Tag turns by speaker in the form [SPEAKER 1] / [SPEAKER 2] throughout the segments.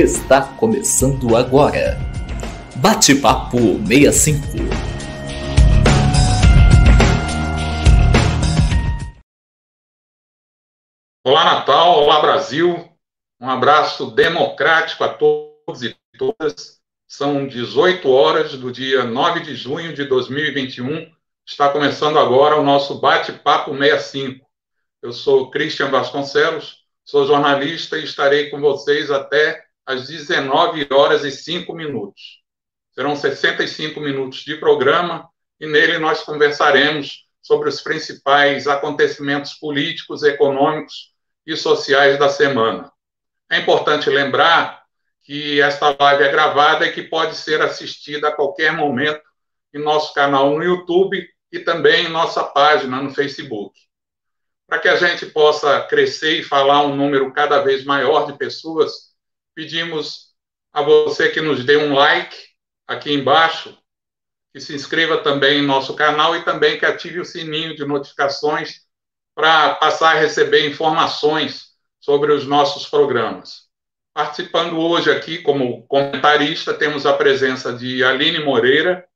[SPEAKER 1] Está começando agora. Bate-papo 65.
[SPEAKER 2] Olá, Natal. Olá, Brasil. Um abraço democrático a todos e todas. São 18 horas do dia 9 de junho de 2021. Está começando agora o nosso Bate-Papo 65. Eu sou Christian Vasconcelos, sou jornalista e estarei com vocês até às 19 horas e 5 minutos. Serão 65 minutos de programa e nele nós conversaremos sobre os principais acontecimentos políticos, econômicos e sociais da semana. É importante lembrar que esta live é gravada e que pode ser assistida a qualquer momento em nosso canal no YouTube e também em nossa página no Facebook. Para que a gente possa crescer e falar um número cada vez maior de pessoas, pedimos a você que nos dê um like aqui embaixo, que se inscreva também em nosso canal e também que ative o sininho de notificações para passar a receber informações sobre os nossos programas. Participando hoje aqui como comentarista, temos a presença de Aline Moreira,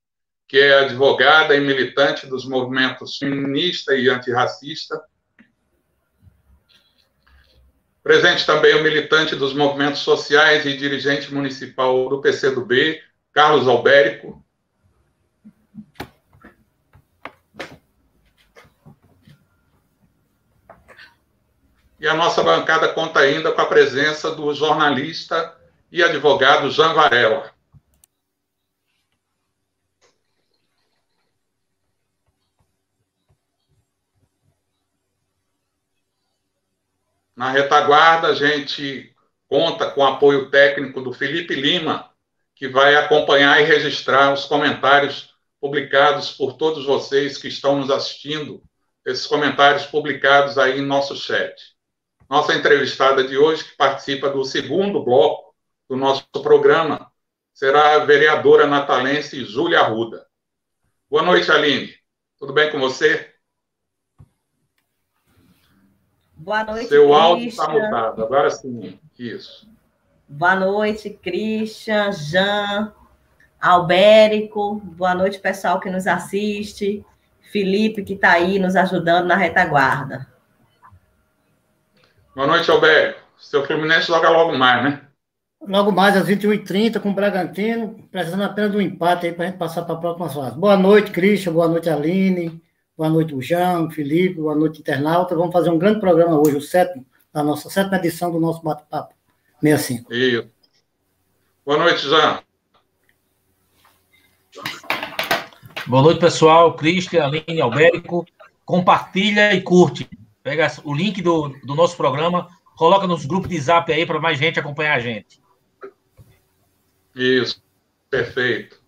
[SPEAKER 2] que é advogada e militante dos movimentos feminista e antirracista, Presente também o militante dos movimentos sociais e dirigente municipal do PCdoB, Carlos Albérico. E a nossa bancada conta ainda com a presença do jornalista e advogado Jean Varela. Na retaguarda, a gente conta com o apoio técnico do Felipe Lima, que vai acompanhar e registrar os comentários publicados por todos vocês que estão nos assistindo, esses comentários publicados aí em nosso chat. Nossa entrevistada de hoje, que participa do segundo bloco do nosso programa, será a vereadora natalense Júlia Arruda. Boa noite, Aline. Tudo bem com você?
[SPEAKER 3] Boa noite,
[SPEAKER 2] Seu áudio está mutado, agora sim, isso.
[SPEAKER 3] Boa noite, Christian, Jean, Albérico, boa noite, pessoal que nos assiste, Felipe, que está aí nos ajudando na retaguarda.
[SPEAKER 2] Boa noite, Albérico. Seu Fluminense joga logo mais, né?
[SPEAKER 4] Logo mais às 21h30 com o Bragantino, precisando apenas de um empate aí para a gente passar para a próxima fase. Boa noite, Christian, boa noite, Aline, Boa noite, o Jean, o Felipe, boa noite, internauta. Vamos fazer um grande programa hoje, o sétimo, da nossa sétima edição do nosso bate-papo 65.
[SPEAKER 2] Isso. Boa noite, Jean.
[SPEAKER 5] Boa noite, pessoal. Cristian, Aline, Albérico. Compartilha e curte. Pega o link do, do nosso programa, coloca nos grupos de zap aí para mais gente acompanhar a gente.
[SPEAKER 2] Isso, perfeito.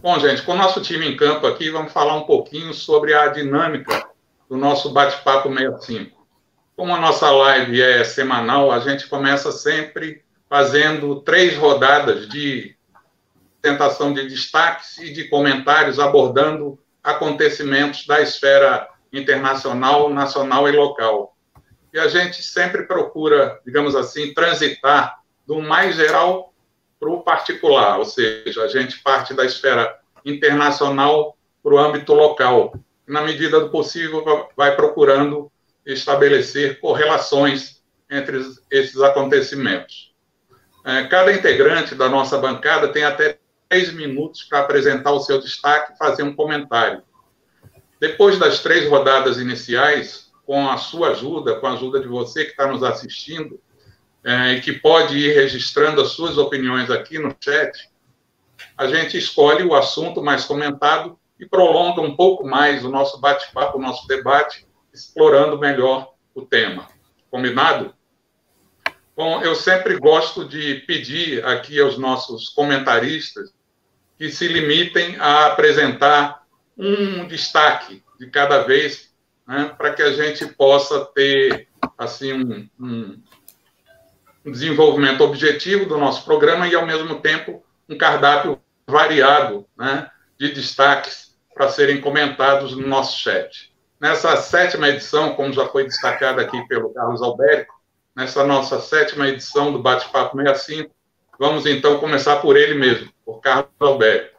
[SPEAKER 2] Bom, gente, com o nosso time em campo aqui, vamos falar um pouquinho sobre a dinâmica do nosso bate-papo 65. Como a nossa live é semanal, a gente começa sempre fazendo três rodadas de tentação de destaques e de comentários abordando acontecimentos da esfera internacional, nacional e local. E a gente sempre procura, digamos assim, transitar do mais geral para o particular, ou seja, a gente parte da esfera internacional para o âmbito local. Na medida do possível, vai procurando estabelecer correlações entre esses acontecimentos. É, cada integrante da nossa bancada tem até três minutos para apresentar o seu destaque e fazer um comentário. Depois das três rodadas iniciais, com a sua ajuda, com a ajuda de você que está nos assistindo, é, e que pode ir registrando as suas opiniões aqui no chat, a gente escolhe o assunto mais comentado e prolonga um pouco mais o nosso bate-papo, o nosso debate, explorando melhor o tema. Combinado? Bom, eu sempre gosto de pedir aqui aos nossos comentaristas que se limitem a apresentar um destaque de cada vez, né, para que a gente possa ter assim um, um, um desenvolvimento objetivo do nosso programa e, ao mesmo tempo, um cardápio variado né, de destaques para serem comentados no nosso chat. Nessa sétima edição, como já foi destacado aqui pelo Carlos Albérico, nessa nossa sétima edição do Bate-Papo 65, Vamos então começar por ele mesmo, por Carlos Alberto.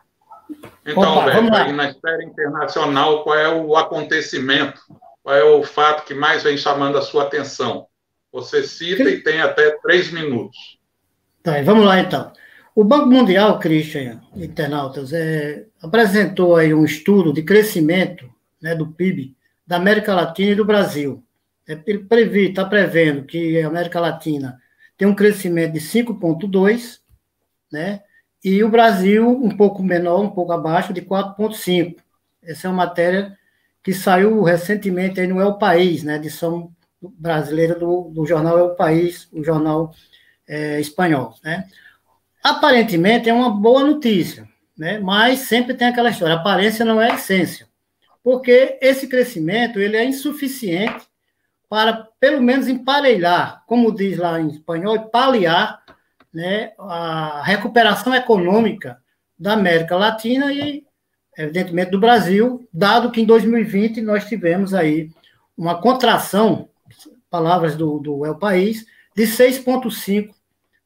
[SPEAKER 2] Então, Opa, Alberto, aí na esfera internacional, qual é o acontecimento, qual é o fato que mais vem chamando a sua atenção? Você cita e tem até três minutos.
[SPEAKER 4] Tá, vamos lá então. O Banco Mundial, Christian, internautas, é, apresentou aí um estudo de crescimento né, do PIB da América Latina e do Brasil. É, ele está prevendo que a América Latina tem um crescimento de 5,2, né? E o Brasil um pouco menor, um pouco abaixo, de 4,5. Essa é uma matéria que saiu recentemente aí no El País, né? Edição brasileira do, do jornal El País, o jornal é, espanhol, né? Aparentemente é uma boa notícia, né? Mas sempre tem aquela história, aparência não é essência, porque esse crescimento ele é insuficiente para, pelo menos, emparelhar, como diz lá em espanhol, paliar né, a recuperação econômica da América Latina e, evidentemente, do Brasil, dado que em 2020 nós tivemos aí uma contração, palavras do, do El País, de 6,5%,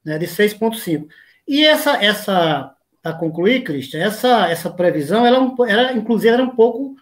[SPEAKER 4] né, de 6,5%. E essa, essa para concluir, Cristian, essa, essa previsão, ela, era, inclusive, era um pouco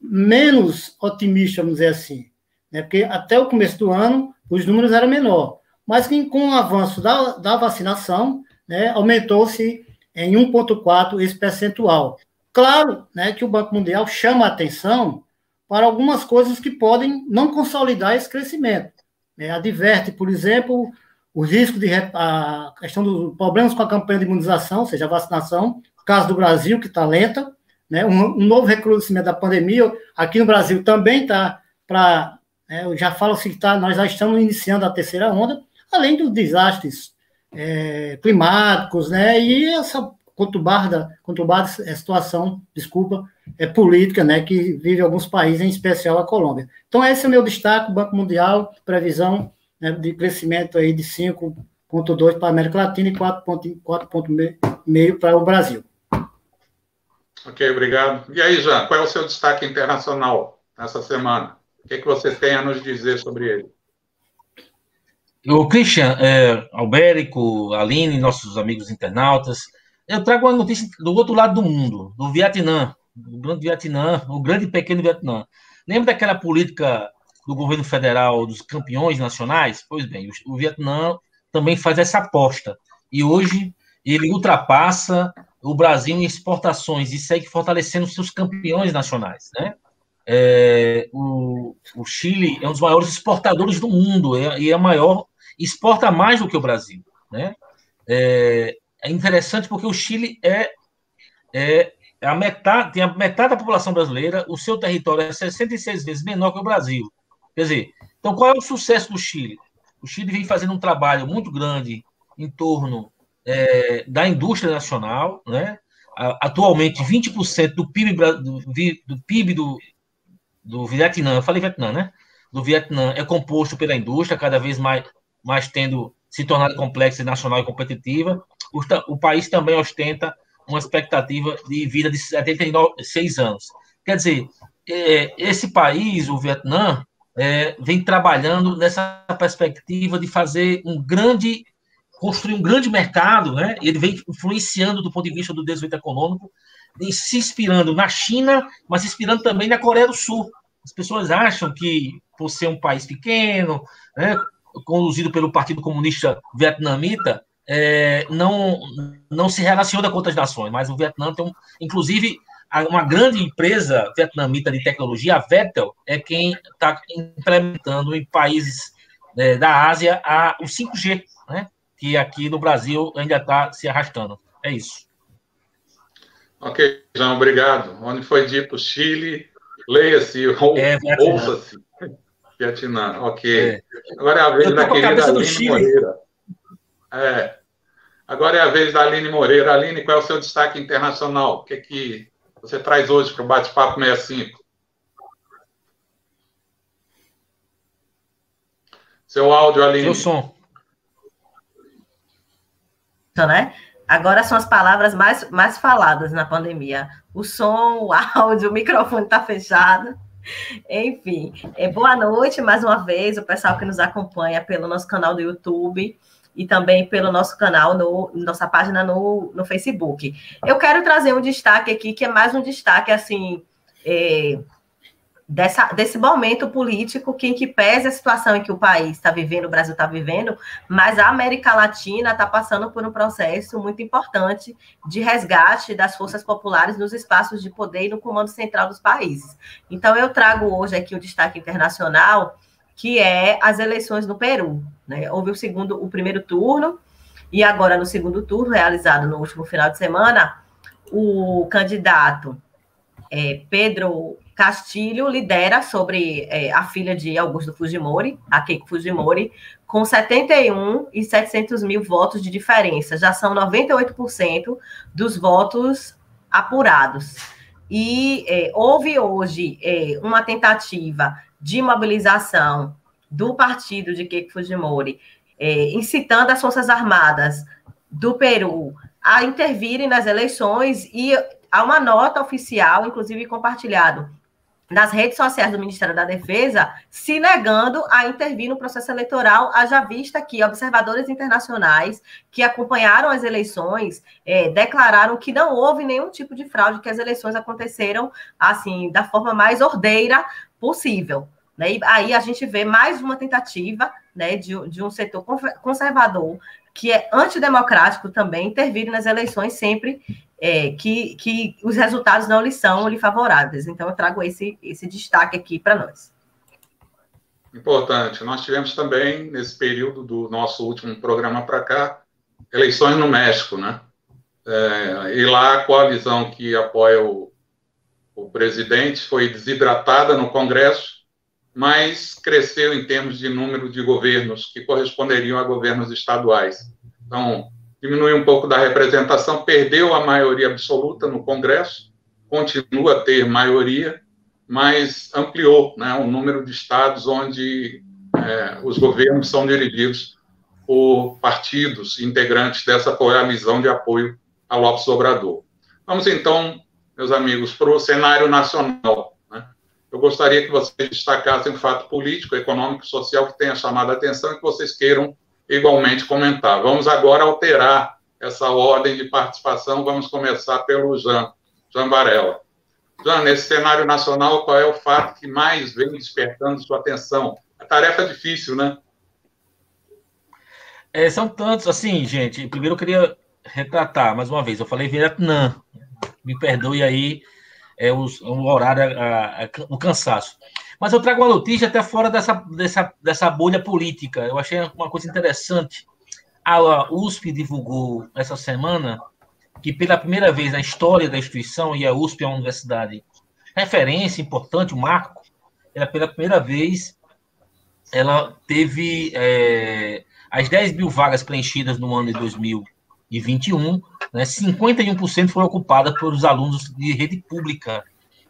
[SPEAKER 4] menos otimista, vamos dizer assim né? porque até o começo do ano os números eram menor, mas com o avanço da, da vacinação, né, aumentou-se em 1,4 esse percentual. Claro né, que o Banco Mundial chama a atenção para algumas coisas que podem não consolidar esse crescimento. Né? Adverte, por exemplo, o risco de a questão dos problemas com a campanha de imunização, ou seja, a vacinação, no caso do Brasil, que está lenta, né? um, um novo recrudescimento da pandemia, aqui no Brasil também está para é, eu já falo assim tá, nós já estamos iniciando a terceira onda, além dos desastres é, climáticos, né? E essa conturbada, conturbada situação, desculpa, é política, né? Que vive alguns países, em especial a Colômbia. Então, esse é o meu destaque, o Banco Mundial, previsão né, de crescimento aí de 5,2 para a América Latina e 4,5 para o Brasil.
[SPEAKER 2] Ok, obrigado. E aí, Jean, qual é o seu destaque internacional nessa semana? O que, é que você tem a nos dizer sobre ele?
[SPEAKER 5] O Christian, é, Albérico, Aline, nossos amigos internautas, eu trago uma notícia do outro lado do mundo, do Vietnã, do grande Vietnã, o grande e pequeno Vietnã. Lembra daquela política do governo federal dos campeões nacionais? Pois bem, o, Vietnã também faz essa aposta. E hoje ele ultrapassa o Brasil em exportações e segue fortalecendo seus campeões nacionais, né? É, o, o, Chile é um dos maiores exportadores do mundo é, e é maior, exporta mais do que o Brasil. Né? É, é interessante porque o Chile é, é a metade, tem a metade da população brasileira, o seu território é 66 vezes menor que o Brasil. Quer dizer, então qual é o sucesso do Chile? O Chile vem fazendo um trabalho muito grande em torno é, da indústria nacional, né? Atualmente, 20% do PIB do, do PIB do, do Vietnã, falei Vietnã, né? Do Vietnã é composto pela indústria, cada vez mais, mais tendo se tornado complexa, nacional e competitiva. O, país também ostenta uma expectativa de vida de 76 anos. Quer dizer, é, esse país, o Vietnã, é, vem trabalhando nessa perspectiva de fazer um grande, construir um grande mercado, né? Ele vem influenciando do ponto de vista do desenvolvimento econômico se inspirando na China, mas se inspirando também na Coreia do Sul. As pessoas acham que, por ser um país pequeno, né, conduzido pelo Partido Comunista Vietnamita, é, não, não se relaciona com outras nações, mas o Vietnã tem, um, inclusive, uma grande empresa vietnamita de tecnologia, a Vettel, é quem está implementando em países é, da Ásia a, o 5G, né, que aqui no Brasil ainda está se arrastando. É isso.
[SPEAKER 2] Ok, João, obrigado. Onde foi dito Chile, leia-se, ou, é, ouça-se. Vietnã, ok. É. Agora é a vez da querida Aline Moreira. É. Agora é a vez da Aline Moreira. Aline, qual é o seu destaque internacional? O que, é que você traz hoje para o Bate-Papo 65? Seu áudio, Aline. Seu
[SPEAKER 5] som.
[SPEAKER 3] Né? Agora são as palavras mais, mais faladas na pandemia. O som, o áudio, o microfone está fechado. Enfim, é, boa noite mais uma vez, o pessoal que nos acompanha pelo nosso canal do YouTube. E também pelo nosso canal, no, nossa página no, no Facebook. Eu quero trazer um destaque aqui, que é mais um destaque, assim, é, dessa, desse momento político que, em que pese a situação em que o país está vivendo, o Brasil está vivendo, mas a América Latina está passando por um processo muito importante de resgate das forças populares nos espaços de poder e no comando central dos países. Então, eu trago hoje aqui o destaque internacional, que é as eleições no Peru. Né? Houve o segundo, o primeiro turno, e agora no segundo turno, realizado no último final de semana, o candidato é, Pedro Castilho lidera sobre é, a filha de Augusto Fujimori, a Keiko Fujimori, com 71 e 700 mil votos de diferença. Já são 98% dos votos apurados. E é, houve hoje é, uma tentativa de mobilização do partido de Keiko Fujimori, é, incitando as Forças Armadas do Peru a intervirem nas eleições e há uma nota oficial, inclusive compartilhado nas redes sociais do Ministério da Defesa, se negando a intervir no processo eleitoral, haja vista que observadores internacionais que acompanharam as eleições é, declararam que não houve nenhum tipo de fraude, que as eleições aconteceram assim da forma mais ordeira possível. Né? E aí a gente vê mais uma tentativa né, de, de um setor conservador que é antidemocrático também intervir nas eleições sempre é, que, que os resultados não lhe são lhe favoráveis. Então, eu trago esse, esse destaque aqui para nós.
[SPEAKER 2] Importante. Nós tivemos também, nesse período do nosso último programa para cá, eleições no México, né? É, e lá a coalizão que apoia o, o presidente foi desidratada no Congresso, mas cresceu em termos de número de governos que corresponderiam a governos estaduais. Então, diminuiu um pouco da representação, perdeu a maioria absoluta no Congresso, continua a ter maioria, mas ampliou né, o número de estados onde é, os governos são dirigidos por partidos integrantes dessa coalizão de apoio a Lopes Obrador. Vamos então, meus amigos, para o cenário nacional. Né? Eu gostaria que vocês destacassem um fato político, econômico e social que tenha chamado a atenção e que vocês queiram igualmente comentar. Vamos agora alterar essa ordem de participação. Vamos começar pelo Jean, Jean Varela. Jean, nesse cenário nacional, qual é o fato que mais vem despertando sua atenção? A tarefa é difícil, né?
[SPEAKER 5] É, são tantos, assim, gente. Primeiro eu queria retratar, mais uma vez, eu falei Vietnã. Me perdoe aí é, o, o horário, a, a, o cansaço. Mas eu trago uma notícia até fora dessa, dessa, dessa bolha política. Eu achei uma coisa interessante. A USP divulgou essa semana que, pela primeira vez na história da instituição, e a USP é uma universidade referência importante, um marco, ela, pela primeira vez, ela teve é, as 10 mil vagas preenchidas no ano de 2021, né, 51% foram ocupadas pelos alunos de rede pública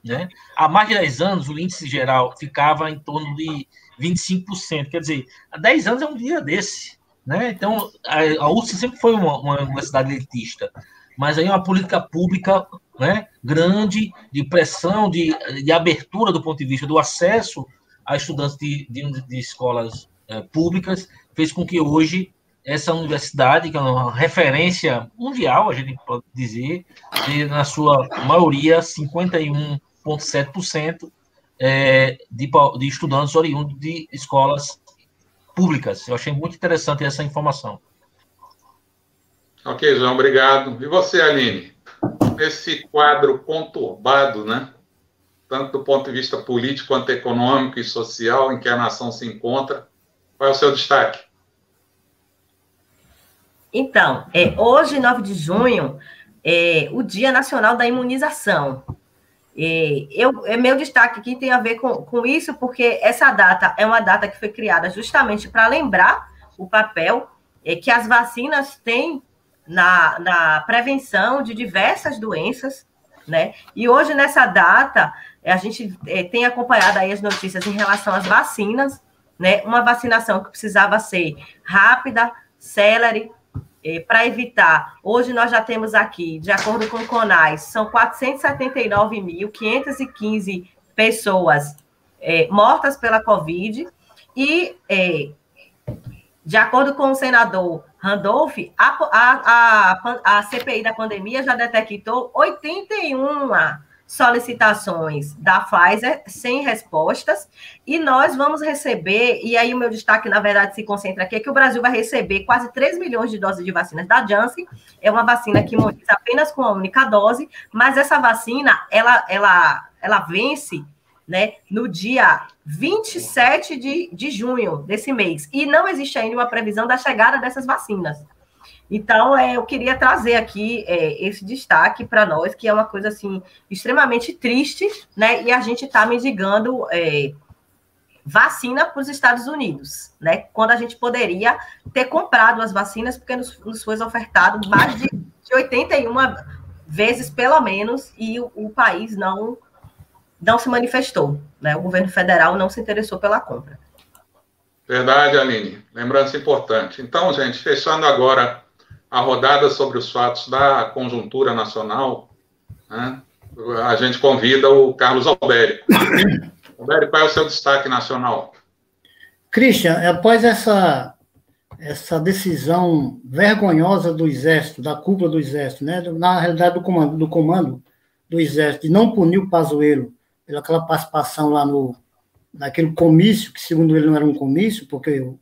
[SPEAKER 5] né? Há mais de 10 anos, o índice geral ficava em torno de 25%. Quer dizer, há 10 anos é um dia desse. Né? Então, a, USP sempre foi uma, uma universidade elitista, mas aí é uma política pública né, grande, de pressão, de, de abertura do ponto de vista do acesso a estudantes de, de, de escolas é, públicas, fez com que hoje essa universidade, que é uma referência mundial, a gente pode dizer, na sua maioria, 51 0,7% é, de, de estudantes oriundos de escolas públicas. Eu achei muito interessante essa informação.
[SPEAKER 2] Ok, João, obrigado. E você, Aline? Esse quadro conturbado, né? Tanto do ponto de vista político quanto econômico e social em que a nação se encontra, qual é o seu destaque?
[SPEAKER 3] Então, é, hoje, 9 de junho, é o Dia Nacional da Imunização. E eu, é meu destaque aqui tem a ver com, com isso, porque essa data é uma data que foi criada justamente para lembrar o papel é, que as vacinas têm na, na prevenção de diversas doenças, né? E hoje, nessa data, a gente é, tem acompanhado aí as notícias em relação às vacinas, né? Uma vacinação que precisava ser rápida, célere, é, para evitar, hoje nós já temos aqui, de acordo com o CONAS, são 479.515 pessoas é, mortas pela Covid. E é, De acordo com o senador Randolph, a, a, a, a CPI da pandemia já detectou 81 solicitações da Pfizer sem respostas, e nós vamos receber, e aí o meu destaque, na verdade, se concentra aqui, é que o Brasil vai receber quase 3 milhões de doses de vacinas da Janssen, é uma vacina que imuniza apenas com uma única dose, mas essa vacina, ela, ela, ela vence né, no dia 27 de, de junho desse mês, e não existe ainda uma previsão da chegada dessas vacinas. Então, é, eu queria trazer aqui é, esse destaque para nós, que é uma coisa assim extremamente triste, né? E a gente está mendigando é, vacina para os Estados Unidos, né? Quando a gente poderia ter comprado as vacinas, porque nos, nos foi ofertado mais de, de 81 vezes, pelo menos, e o, o país não, não se manifestou, né? O governo federal não se interessou pela compra.
[SPEAKER 2] Verdade, Aline. Lembrança importante. Então, gente, fechando agora a rodada sobre os fatos da conjuntura nacional, né, a gente convida o Carlos Albérico. Albérico, qual é o seu destaque nacional?
[SPEAKER 4] Christian, após essa, essa decisão vergonhosa do Exército, da cúpula do Exército, né, na realidade do comando, do comando do Exército, de não punir o Pazuello pelaquela participação lá no, naquele comício, que segundo ele não era um comício, porque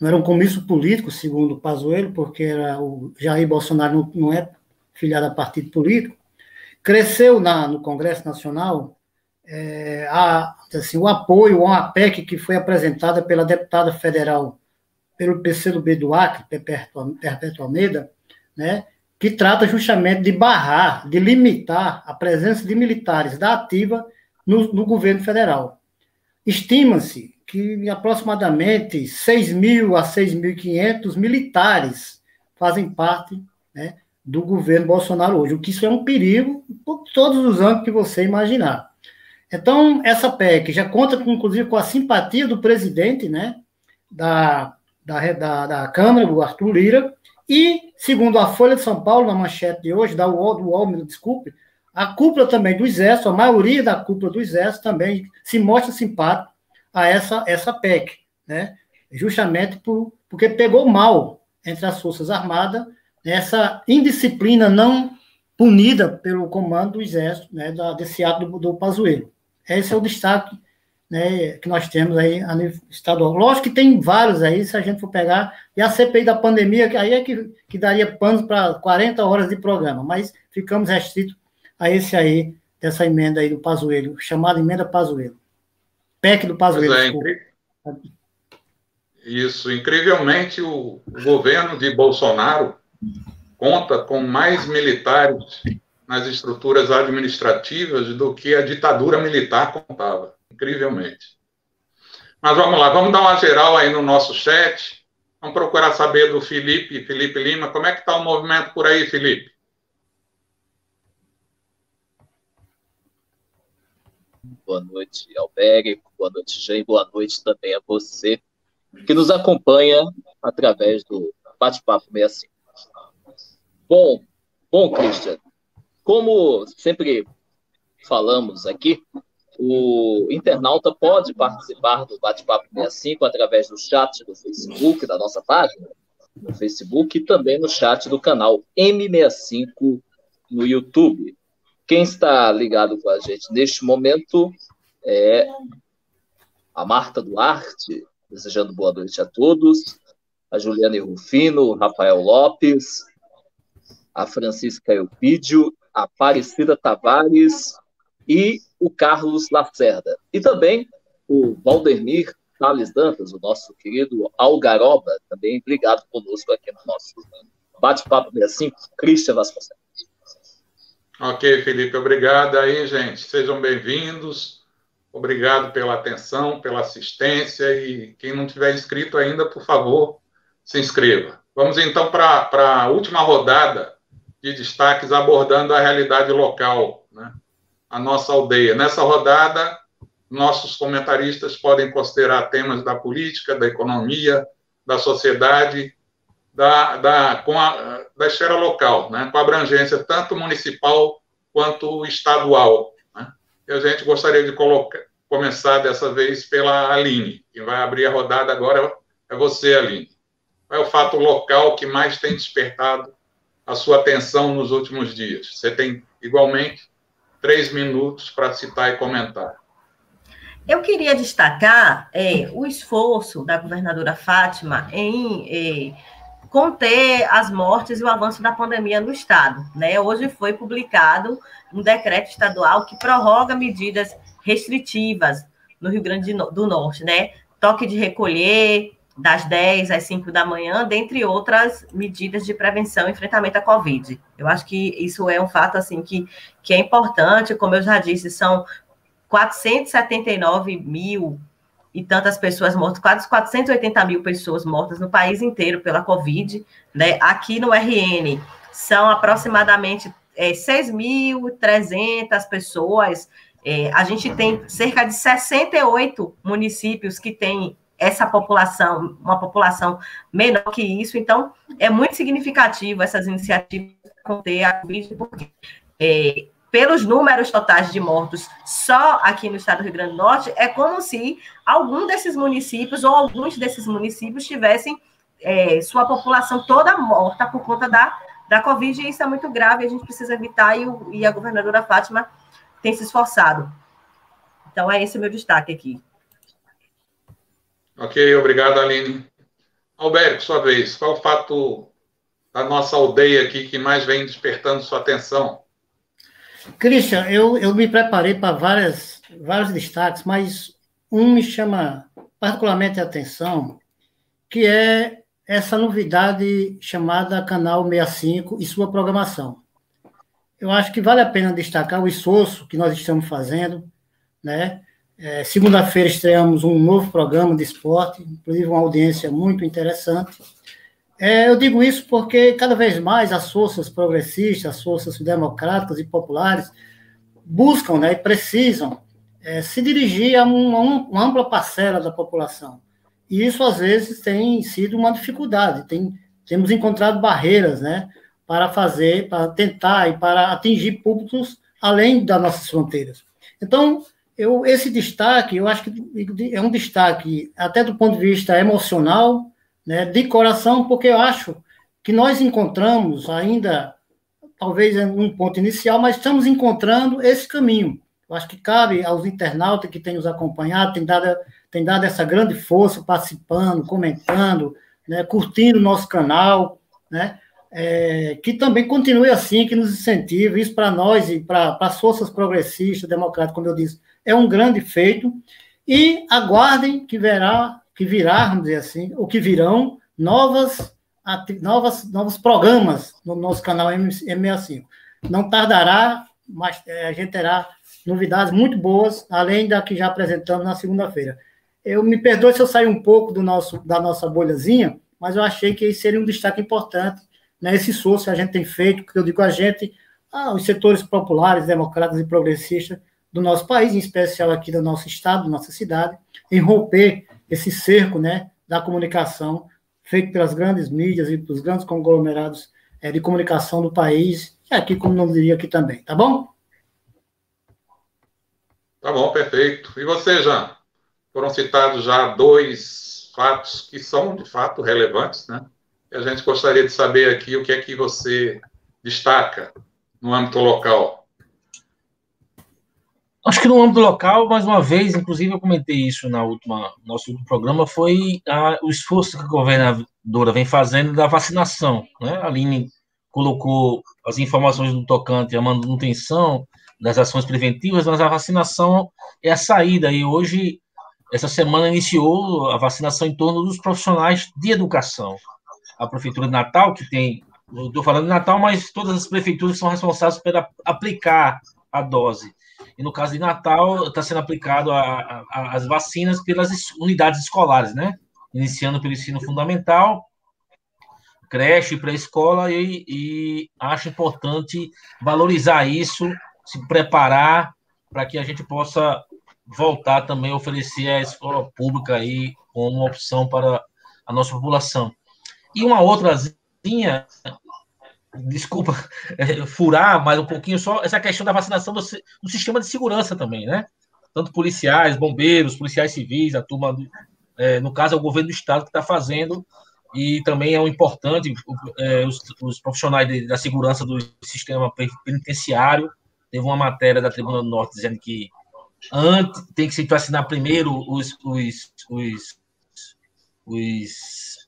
[SPEAKER 4] não era um comício político, segundo Pazuello, porque era o Jair Bolsonaro não, não é filiado a partido político, cresceu na, no Congresso Nacional é, a, assim, o apoio a uma PEC que foi apresentada pela deputada federal pelo PCdoB do Acre, Perpétua Almeida, né, que trata justamente de barrar, de limitar a presença de militares da ativa no, no governo federal. Estima-se que aproximadamente 6 mil a 6.500 militares fazem parte né, do governo Bolsonaro hoje, o que isso é um perigo por todos os âmbitos que você imaginar. Então, essa PEC já conta, com, inclusive, com a simpatia do presidente né, da, da, da, da Câmara, o Arthur Lira, e, segundo a Folha de São Paulo, na manchete de hoje, da UOL, do UOL, desculpe, a cúpula também do Exército, a maioria da cúpula do Exército também se mostra simpático a essa, essa PEC, né? justamente por, porque pegou mal entre as Forças Armadas essa indisciplina não punida pelo comando do Exército, né, da, desse ato do, do Pazuello. Esse é o destaque né, que nós temos aí a nível estadual. Lógico que tem vários aí, se a gente for pegar, e a CPI da pandemia, que aí é que, que daria pano para 40 horas de programa, mas ficamos restritos a esse aí, dessa emenda aí do Pazuello, chamada emenda Pazuello. PEC do Pazuello. É, incri...
[SPEAKER 2] Isso, incrivelmente o governo de Bolsonaro conta com mais militares nas estruturas administrativas do que a ditadura militar contava, incrivelmente. Mas vamos lá, vamos dar uma geral aí no nosso chat. Vamos procurar saber do Felipe, Felipe Lima, como é que está o movimento por aí, Felipe?
[SPEAKER 6] Boa noite Albérico, boa noite Jean, boa noite também a você que nos acompanha através do Bate-Papo 65. Bom, bom, Christian, como sempre falamos aqui, o internauta pode participar do Bate-Papo 65 através do chat do Facebook, da nossa página, no Facebook, e também no chat do canal M65 no YouTube. Quem está ligado com a gente neste momento é a Marta Duarte, desejando boa noite a todos, a Juliane Rufino, o Rafael Lopes, a Francisca Eupídio, a Aparecida Tavares e o Carlos Lacerda. E também o Valdemir Thales Dantas, o nosso querido Algaroba, também ligado conosco aqui no nosso bate-papo 65, Cristian Vasconcelos.
[SPEAKER 2] Ok, Felipe, obrigado aí, gente. Sejam bem-vindos. Obrigado pela atenção, pela assistência e quem não tiver inscrito ainda, por favor, se inscreva. Vamos então para a última rodada de destaques abordando a realidade local, né? a nossa aldeia. Nessa rodada, nossos comentaristas podem considerar temas da política, da economia, da sociedade da, da, com a, da esfera local, né, com abrangência tanto municipal quanto estadual. Né? E a gente gostaria de colocar, começar dessa vez pela Aline, que vai abrir a rodada agora. É você, Aline. Qual é o fato local que mais tem despertado a sua atenção nos últimos dias? Você tem, igualmente, três minutos para citar e comentar.
[SPEAKER 3] Eu queria destacar é, o esforço da governadora Fátima em é, conter as mortes e o avanço da pandemia no Estado. Né? Hoje foi publicado um decreto estadual que prorroga medidas restritivas no Rio Grande do Norte, né? Toque de recolher das 10 às 5 da manhã, dentre outras medidas de prevenção e enfrentamento à Covid. Eu acho que isso é um fato assim que, que é importante, como eu já disse, são 479 mil e tantas pessoas mortas, quase 480 mil pessoas mortas no país inteiro pela Covid, né? Aqui no RN são aproximadamente é, 6.300 pessoas. É, a gente tem cerca de 68 municípios que têm essa população, uma população menor que isso. Então, é muito significativo essas iniciativas conter a Covid, porque é, pelos números totais de mortos só aqui no estado do Rio Grande do Norte, é como se algum desses municípios ou alguns desses municípios tivessem é, sua população toda morta por conta da, da Covid, e isso é muito grave, a gente precisa evitar, e, o, e a governadora Fátima tem se esforçado. Então, é esse o meu destaque aqui.
[SPEAKER 2] Ok, obrigado, Aline. Alberto, sua vez, qual o fato da nossa aldeia aqui que mais vem despertando sua atenção?
[SPEAKER 4] Christian, eu, eu me preparei para vários destaques, mas um me chama particularmente a atenção, que é essa novidade chamada Canal 65 e sua programação. Eu acho que vale a pena destacar o esforço que nós estamos fazendo, né? É, Segunda-feira estreamos um novo programa de esporte, inclusive uma audiência muito interessante. É, eu digo isso porque cada vez mais as forças progressistas, as forças democráticas e populares buscam né, e precisam é, se dirigir a uma, uma, ampla parcela da população. E isso, às vezes, tem sido uma dificuldade. Tem, temos encontrado barreiras né, para fazer, para tentar e para atingir públicos além das nossas fronteiras. Então, eu, esse destaque, eu acho que é um destaque até do ponto de vista emocional, né, de coração, porque eu acho que nós encontramos ainda, talvez num ponto inicial, mas estamos encontrando esse caminho. Eu acho que cabe aos internautas que têm nos acompanhado, têm dado, têm dado essa grande força, participando, comentando, né, curtindo o nosso canal, né, é, que também continue assim, que nos incentive, isso para nós e para as forças progressistas, democráticas, como eu disse, é um grande feito, e aguardem que verá que virá, vamos dizer assim, ou que virão novas, novas, novos programas no nosso canal M65. Não tardará, mas é, a gente terá novidades muito boas, além da que já apresentamos na segunda-feira. Eu me perdoe se eu sair um pouco do nosso, da nossa bolhazinha, mas eu achei que seria um destaque importante né, esse esforço que a gente tem feito, que eu digo a gente, ah, os setores populares, democratas e progressistas do nosso país, em especial aqui do nosso estado, nossa cidade, em romper esse cerco né, da comunicação feito pelas grandes mídias e pelos grandes conglomerados é, de comunicação do país, e aqui, como não diria aqui também, tá bom?
[SPEAKER 2] Tá bom, perfeito. E você, Jean? Foram citados já dois fatos que são, de fato, relevantes, né? E a gente gostaria de saber aqui o que é que você destaca no âmbito local.
[SPEAKER 5] Acho que no âmbito local, mais uma vez, inclusive eu comentei isso na última nosso último programa, foi a, o esforço que a governadora vem fazendo da vacinação. Né? A Aline colocou as informações do tocante a manutenção das ações preventivas, mas a vacinação é a saída. E hoje, essa semana, iniciou a vacinação em torno dos profissionais de educação. A Prefeitura de Natal, que tem, estou falando de Natal, mas todas as prefeituras são responsáveis por aplicar a dose. E no caso de Natal, está sendo aplicado a, a, as vacinas pelas unidades escolares, né? Iniciando pelo ensino fundamental, creche, pré-escola, e, e acho importante valorizar isso, se preparar para que a gente possa voltar também a oferecer a escola pública aí como opção para a nossa população. E uma outra desculpa, é, furar mais um pouquinho só essa questão da vacinação do, do, sistema de segurança também, né? Tanto policiais, bombeiros, policiais civis, a turma, do, é, no caso é o governo do estado que está fazendo e também é um importante é, os, os, profissionais de, da segurança do sistema penitenciário. Teve uma matéria da Tribuna do Norte dizendo que antes tem que se vacinar primeiro os, os, os, os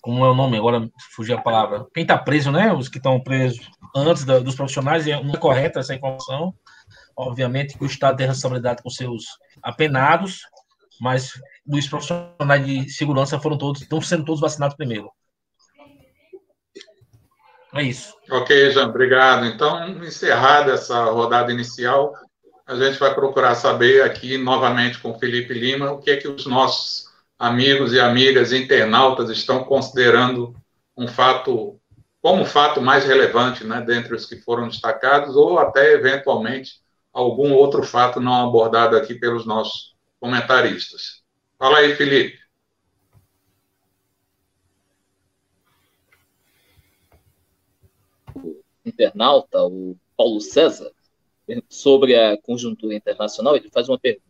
[SPEAKER 5] como é o nome agora fugiu a palavra quem está preso né os que estão presos antes da, dos profissionais não é correta essa informação obviamente que o Estado tem responsabilidade com seus apenados mas os profissionais de segurança foram todos, estão sendo todos vacinados primeiro. É isso.
[SPEAKER 2] Ok, Jean, obrigado. Então, encerrada essa rodada inicial, a gente vai procurar saber aqui novamente com o Felipe Lima o que é que os nossos amigos e amigas internautas estão considerando um fato como o fato mais relevante, né, dentre os que foram destacados, ou até eventualmente algum outro fato não abordado aqui pelos nossos comentaristas. Fala aí, Felipe.
[SPEAKER 6] O internauta, o Paulo César, sobre a conjuntura internacional, ele faz uma pergunta.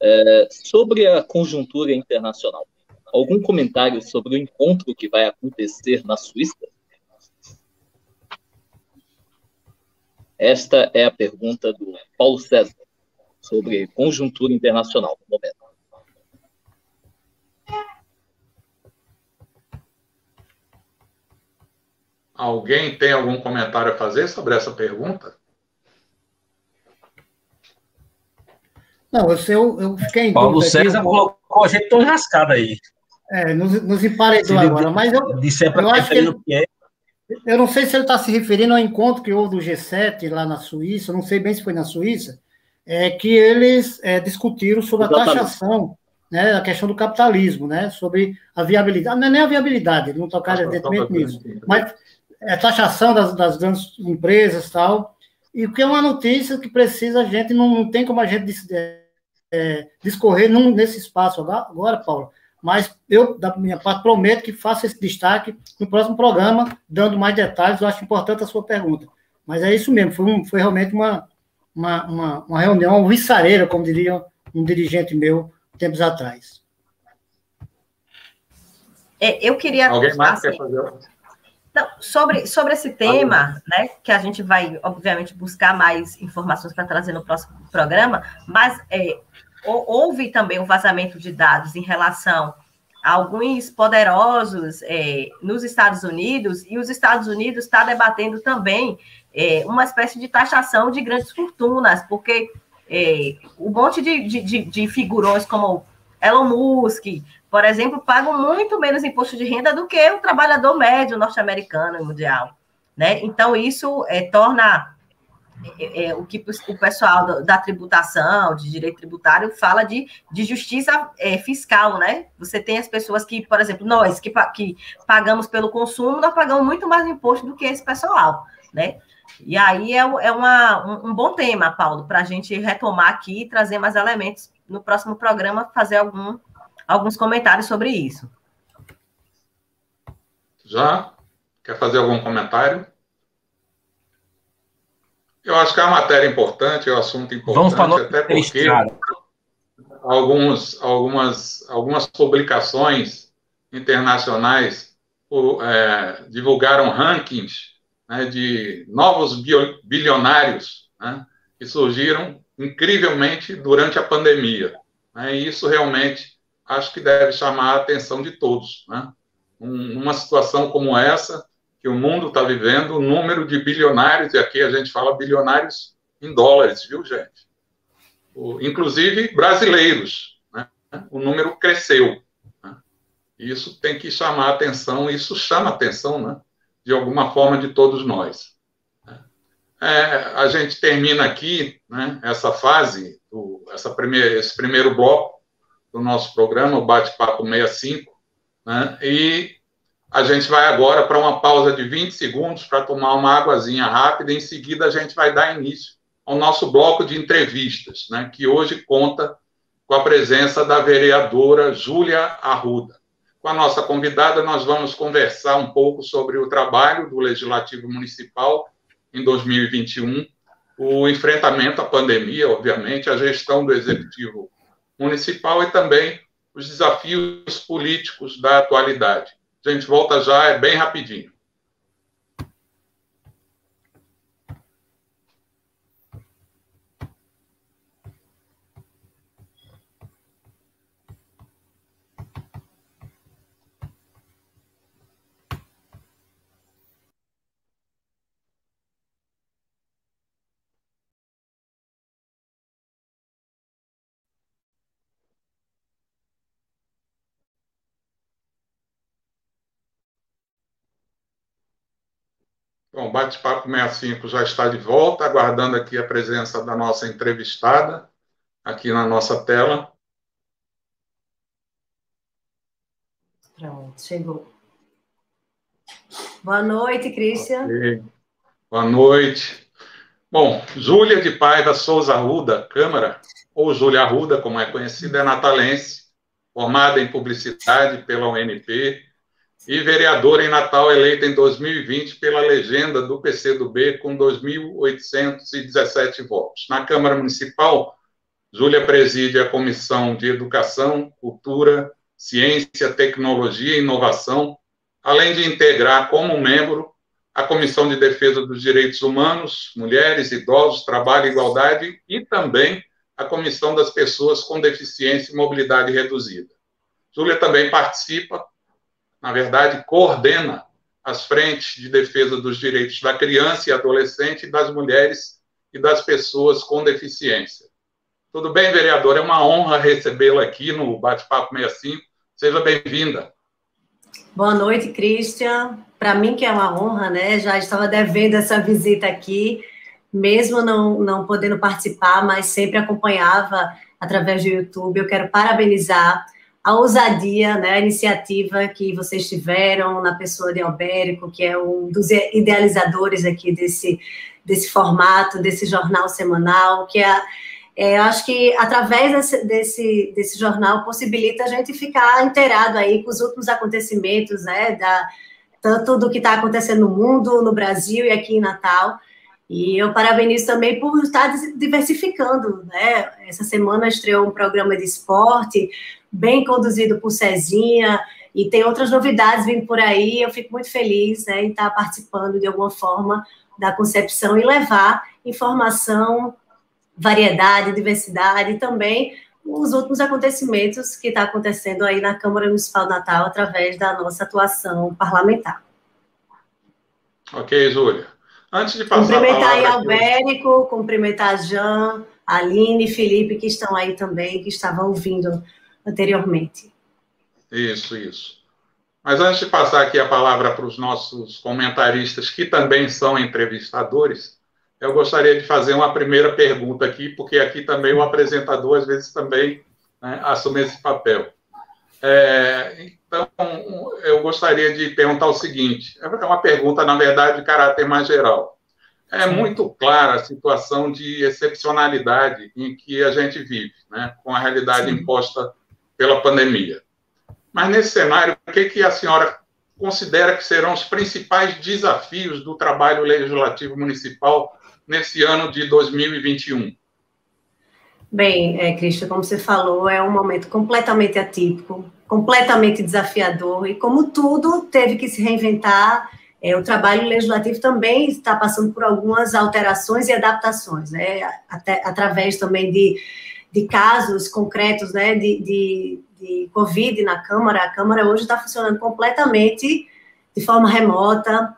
[SPEAKER 6] É, sobre a conjuntura internacional, algum comentário sobre o encontro que vai acontecer na Suíça? Esta é a pergunta do Paulo César sobre conjuntura internacional no momento.
[SPEAKER 2] Alguém tem algum comentário a fazer sobre essa pergunta?
[SPEAKER 4] Não, eu, eu fiquei em
[SPEAKER 5] Paulo César colocou a gente tão enrascado aí.
[SPEAKER 4] É, nos, nos emparedou agora, mas eu, eu acho que ele, que é. Eu não sei se ele está se referindo ao encontro que houve do G7 lá na Suíça, não sei bem se foi na Suíça, é que eles é, discutiram sobre a taxação, né, a questão do capitalismo, né, sobre a viabilidade, não é nem a viabilidade, ele não tocaram evidentemente nisso, mas é taxação das, das grandes empresas tal, e o que é uma notícia que precisa a gente, não, não tem como a gente é, é, discorrer num, nesse espaço agora, Paulo, mas eu, da minha parte, prometo que faço esse destaque no próximo programa, dando mais detalhes, eu acho importante a sua pergunta. Mas é isso mesmo, foi, um, foi realmente uma, uma, uma, uma reunião viçareira, como diria um dirigente meu tempos atrás.
[SPEAKER 3] É, eu queria.
[SPEAKER 2] Alguém mais assim, quer fazer?
[SPEAKER 3] Não, sobre, sobre esse tema, né, que a gente vai, obviamente, buscar mais informações para trazer no próximo programa, mas é, houve também um vazamento de dados em relação a alguns poderosos é, nos Estados Unidos, e os Estados Unidos está debatendo também é, uma espécie de taxação de grandes fortunas, porque é, um monte de, de, de, figurões como Elon Musk, por exemplo, pagam muito menos imposto de renda do que o trabalhador médio norte-americano e mundial. Né? Então, isso é, torna é, é, o que o pessoal da, tributação, de direito tributário, fala de, de justiça é, fiscal, né? Você tem as pessoas que, por exemplo, nós que, que pagamos pelo consumo, nós pagamos muito mais imposto do que esse pessoal, né? E aí é, é uma, um, um bom tema, Paulo, para a gente retomar aqui e trazer mais elementos no próximo programa, fazer algum, alguns comentários sobre isso.
[SPEAKER 2] Já? Quer fazer algum comentário? Eu acho que é uma matéria importante, é um assunto importante, Vamos até porque alguns, algumas, algumas publicações internacionais é, divulgaram rankings né, de novos bilionários né, que surgiram incrivelmente durante a pandemia. Né, e isso realmente acho que deve chamar a atenção de todos. Né? Um, uma situação como essa, que o mundo está vivendo, o número de bilionários, e aqui a gente fala bilionários em dólares, viu, gente? O, inclusive brasileiros. Né? O número cresceu. Né? Isso tem que chamar a atenção, isso chama a atenção, né? de alguma forma, de todos nós. É, a gente termina aqui né, essa fase, do, essa primeira, esse primeiro bloco do nosso programa, o Bate-Papo 65, né, e a gente vai agora para uma pausa de 20 segundos para tomar uma águazinha rápida, em seguida a gente vai dar início ao nosso bloco de entrevistas, né, que hoje conta com a presença da vereadora Júlia Arruda. Com a nossa convidada, nós vamos conversar um pouco sobre o trabalho do Legislativo Municipal em 2021, o enfrentamento à pandemia, obviamente, a gestão do Executivo Municipal e também os desafios políticos da atualidade. A gente volta já, é bem rapidinho. Bom, Bate-Papo 65 já está de volta, aguardando aqui a presença da nossa entrevistada, aqui na nossa tela.
[SPEAKER 7] Pronto, chegou. Boa noite, Cristian. Okay.
[SPEAKER 2] Boa noite. Bom, Júlia de Paiva Souza Arruda, Câmara, ou Júlia Arruda, como é conhecida, é natalense, formada em publicidade pela UNP, e vereadora em Natal, eleita em 2020 pela legenda do PCdoB, com 2.817 votos. Na Câmara Municipal, Júlia preside a Comissão de Educação, Cultura, Ciência, Tecnologia e Inovação, além de integrar como membro a Comissão de Defesa dos Direitos Humanos, Mulheres, Idosos, Trabalho e Igualdade e também a Comissão das Pessoas com Deficiência e Mobilidade Reduzida. Júlia também participa na verdade, coordena as frentes de defesa dos direitos da criança e adolescente, das mulheres e das pessoas com deficiência. Tudo bem, vereador? É uma honra recebê-la aqui no Bate-Papo 65. Seja bem-vinda.
[SPEAKER 7] Boa noite, Cristian. Para mim que é uma honra, né? Já estava devendo essa visita aqui, mesmo não, não podendo participar, mas sempre acompanhava através do YouTube. Eu quero parabenizar a ousadia, né, a iniciativa que vocês tiveram na pessoa de Albérico, que é um dos idealizadores aqui desse, desse formato, desse jornal semanal, que é, é acho que através desse, desse, desse jornal possibilita a gente ficar inteirado aí com os últimos acontecimentos, né, da, tanto do que está acontecendo no mundo, no Brasil e aqui em Natal, e eu parabenizo também por estar diversificando, né? Essa semana estreou um programa de esporte, bem conduzido por Cezinha, e tem outras novidades vindo por aí. Eu fico muito feliz né, em estar participando de alguma forma da concepção e levar informação, variedade, diversidade e também os últimos acontecimentos que está acontecendo aí na Câmara Municipal Natal através da nossa atuação parlamentar.
[SPEAKER 2] Ok, Júlia. Antes de passar
[SPEAKER 7] cumprimentar a aí Albérico, cumprimentar Jean, Aline e Felipe, que estão aí também, que estavam ouvindo anteriormente.
[SPEAKER 2] Isso, isso. Mas antes de passar aqui a palavra para os nossos comentaristas, que também são entrevistadores, eu gostaria de fazer uma primeira pergunta aqui, porque aqui também o apresentador, às vezes, também né, assume esse papel. É, então, eu gostaria de perguntar o seguinte: é uma pergunta, na verdade, de caráter mais geral. É muito clara a situação de excepcionalidade em que a gente vive, né, com a realidade imposta pela pandemia. Mas nesse cenário, o que, que a senhora considera que serão os principais desafios do trabalho legislativo municipal nesse ano de 2021?
[SPEAKER 7] Bem, é, Cristian, como você falou, é um momento completamente atípico, completamente desafiador, e como tudo, teve que se reinventar. É, o trabalho legislativo também está passando por algumas alterações e adaptações, né? Até, através também de de casos concretos né, de, de, de Covid na Câmara, a Câmara hoje está funcionando completamente de forma remota,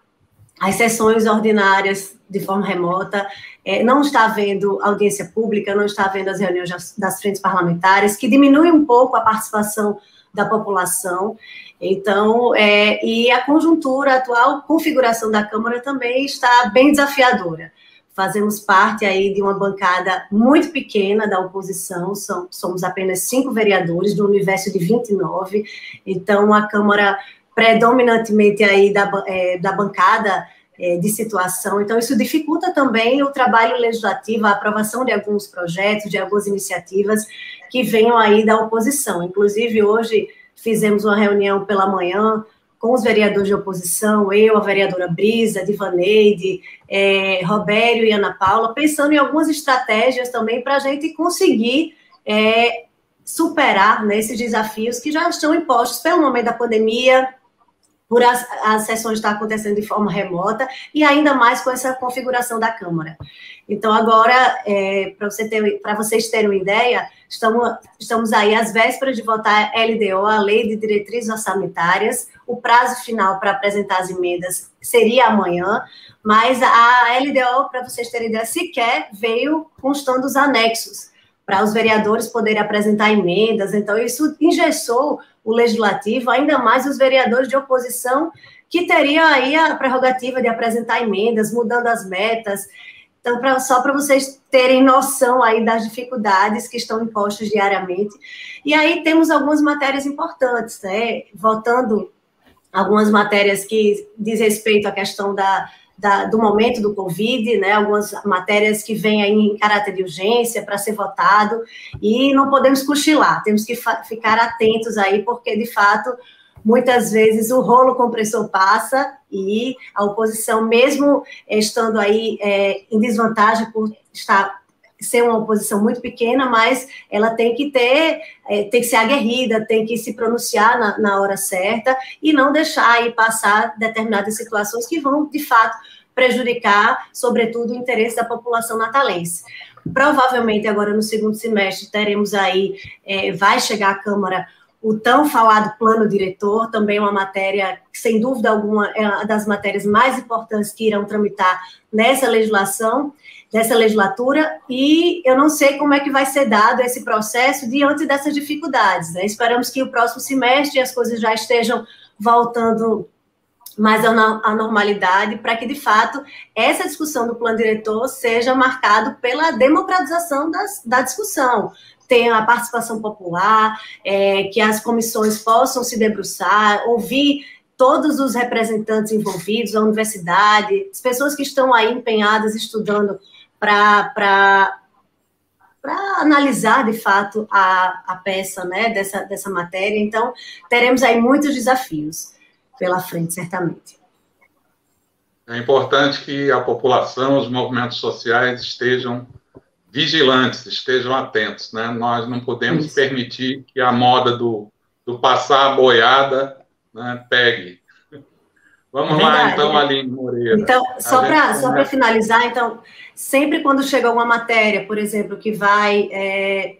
[SPEAKER 7] as sessões ordinárias de forma remota, é, não está havendo audiência pública, não está havendo as reuniões das, das frentes parlamentares, que diminui um pouco a participação da população. Então, é, e a conjuntura, a atual configuração da Câmara também está bem desafiadora fazemos parte aí de uma bancada muito pequena da oposição, somos apenas cinco vereadores do universo de 29, então a Câmara predominantemente aí da, é, da bancada é, de situação, então isso dificulta também o trabalho legislativo, a aprovação de alguns projetos, de algumas iniciativas que venham aí da oposição, inclusive hoje fizemos uma reunião pela manhã com os vereadores de oposição, eu, a vereadora Brisa, Divaneide, é, Robério e Ana Paula, pensando em algumas estratégias também para a gente conseguir é, superar né, esses desafios que já estão impostos pelo momento da pandemia, por as, as sessões estar acontecendo de forma remota, e ainda mais com essa configuração da Câmara. Então, agora, é, para você ter, vocês terem uma ideia, estamos, estamos aí às vésperas de votar a LDO, a Lei de Diretrizes Orçamentárias. O prazo final para apresentar as emendas seria amanhã, mas a LDO, para vocês terem ideia, sequer veio constando os anexos para os vereadores poderem apresentar emendas. Então, isso engessou o legislativo, ainda mais os vereadores de oposição, que teriam aí a prerrogativa de apresentar emendas, mudando as metas. Então, pra, só para vocês terem noção aí das dificuldades que estão impostas diariamente. E aí temos algumas matérias importantes, né? Voltando algumas matérias que diz respeito à questão da da, do momento do Covid, né, algumas matérias que vêm aí em caráter de urgência para ser votado, e não podemos cochilar, temos que ficar atentos aí, porque, de fato, muitas vezes o rolo compressor passa e a oposição, mesmo estando aí é, em desvantagem por estar ser uma oposição muito pequena, mas ela tem que ter, é, tem que ser aguerrida, tem que se pronunciar na, na hora certa e não deixar aí passar determinadas situações que vão, de fato, prejudicar, sobretudo, o interesse da população natalense. Provavelmente agora no segundo semestre teremos aí, é, vai chegar à Câmara o tão falado plano diretor, também uma matéria, sem dúvida alguma, é uma das matérias mais importantes que irão tramitar nessa legislação, dessa legislatura, e eu não sei como é que vai ser dado esse processo diante dessas dificuldades. Né? Esperamos que o próximo semestre as coisas já estejam voltando mais a normalidade, para que, de fato, essa discussão do plano diretor seja marcado pela democratização das, da discussão, tenha a participação popular, é, que as comissões possam se debruçar, ouvir todos os representantes envolvidos, a universidade, as pessoas que estão aí empenhadas estudando para analisar de fato a, a peça né, dessa, dessa matéria. Então, teremos aí muitos desafios pela frente, certamente.
[SPEAKER 2] É importante que a população, os movimentos sociais estejam vigilantes, estejam atentos. Né? Nós não podemos Isso. permitir que a moda do, do passar a boiada né, pegue. Vamos é lá, então, Aline Moreira.
[SPEAKER 7] Então, só para só finalizar, então, sempre quando chega alguma matéria, por exemplo, que vai é,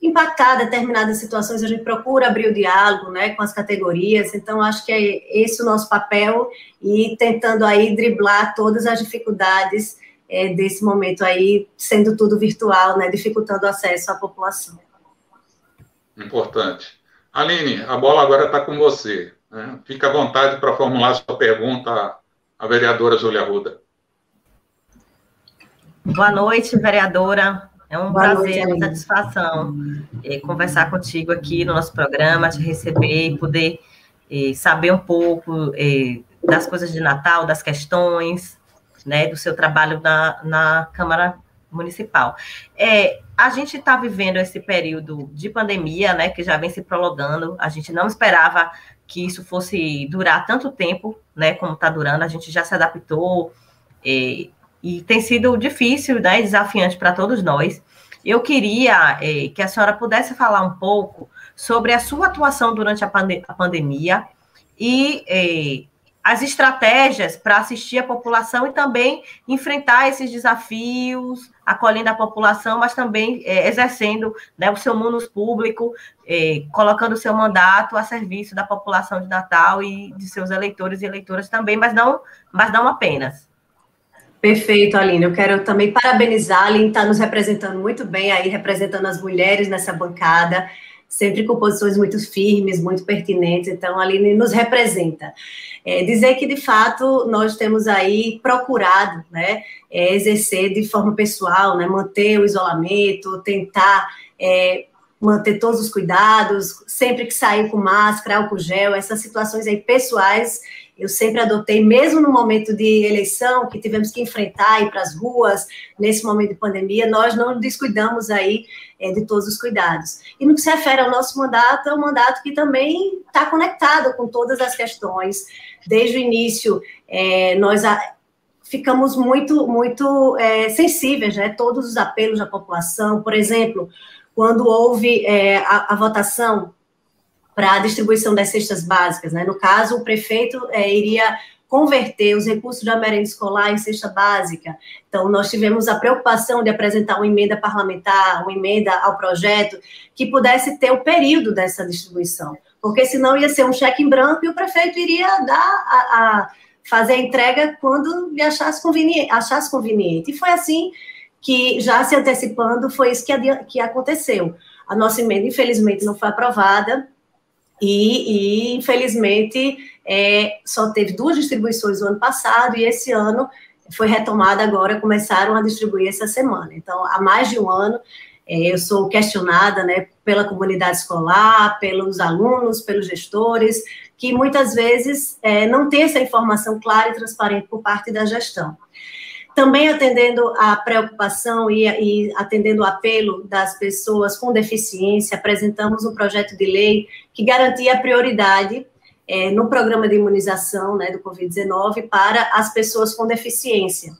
[SPEAKER 7] impactar determinadas situações, a gente procura abrir o diálogo né, com as categorias, então acho que é esse o nosso papel e tentando aí driblar todas as dificuldades é, desse momento aí, sendo tudo virtual, né, dificultando o acesso à população.
[SPEAKER 2] Importante. Aline, a bola agora está com você. Né? Fica à vontade para formular sua pergunta à vereadora Júlia Ruda.
[SPEAKER 3] Boa noite, vereadora. É um Boa prazer, noite, uma satisfação é, conversar contigo aqui no nosso programa, te receber, poder é, saber um pouco é, das coisas de Natal, das questões, né, do seu trabalho na, na Câmara Municipal. É, a gente está vivendo esse período de pandemia, né, que já vem se prolongando. A gente não esperava que isso fosse durar tanto tempo, né, como está durando. A gente já se adaptou é, e tem sido difícil, né, desafiante para todos nós. Eu queria é, que a senhora pudesse falar um pouco sobre a sua atuação durante a, pande a pandemia e é, as estratégias para assistir a população e também enfrentar esses desafios, acolhendo a população, mas também é, exercendo né, o seu munus público, é, colocando o seu mandato a serviço da população de Natal e de seus eleitores e eleitoras também, mas não, mas não apenas.
[SPEAKER 7] Perfeito, Aline. Eu quero também parabenizar. A Aline está nos representando muito bem aí, representando as mulheres nessa bancada, sempre com posições muito firmes, muito pertinentes. Então, a Aline nos representa. É, dizer que, de fato, nós temos aí procurado né, é, exercer de forma pessoal, né, manter o isolamento, tentar é, manter todos os cuidados, sempre que sair com máscara, álcool gel, essas situações aí pessoais, eu sempre adotei, mesmo no momento de eleição, que tivemos que enfrentar, ir para as ruas, nesse momento de pandemia, nós não descuidamos aí é, de todos os cuidados. E no que se refere ao nosso mandato, é um mandato que também está conectado com todas as questões, desde o início, é, nós a, ficamos muito, muito é, sensíveis, né? Todos os apelos da população, por exemplo, quando houve é, a, a, votação para a distribuição das cestas básicas. Né? No caso, o prefeito é, iria converter os recursos da merenda escolar em cesta básica. Então, nós tivemos a preocupação de apresentar uma emenda parlamentar, uma emenda ao projeto, que pudesse ter o período dessa distribuição, porque senão ia ser um cheque em branco e o prefeito iria dar a, a fazer a entrega quando achasse conveniente, achasse conveniente. E foi assim que, já se antecipando, foi isso que, que aconteceu. A nossa emenda, infelizmente, não foi aprovada, e, e infelizmente, é, só teve duas distribuições no ano passado, e esse ano foi retomada agora, começaram a distribuir essa semana. Então, há mais de um ano, é, eu sou questionada né, pela comunidade escolar, pelos alunos, pelos gestores, que muitas vezes é, não tem essa informação clara e transparente por parte da gestão. Também atendendo à preocupação e, e, atendendo o apelo das pessoas com deficiência, apresentamos um projeto de lei que garantia a prioridade é, no programa de imunização né, do Covid-19 para as pessoas com deficiência.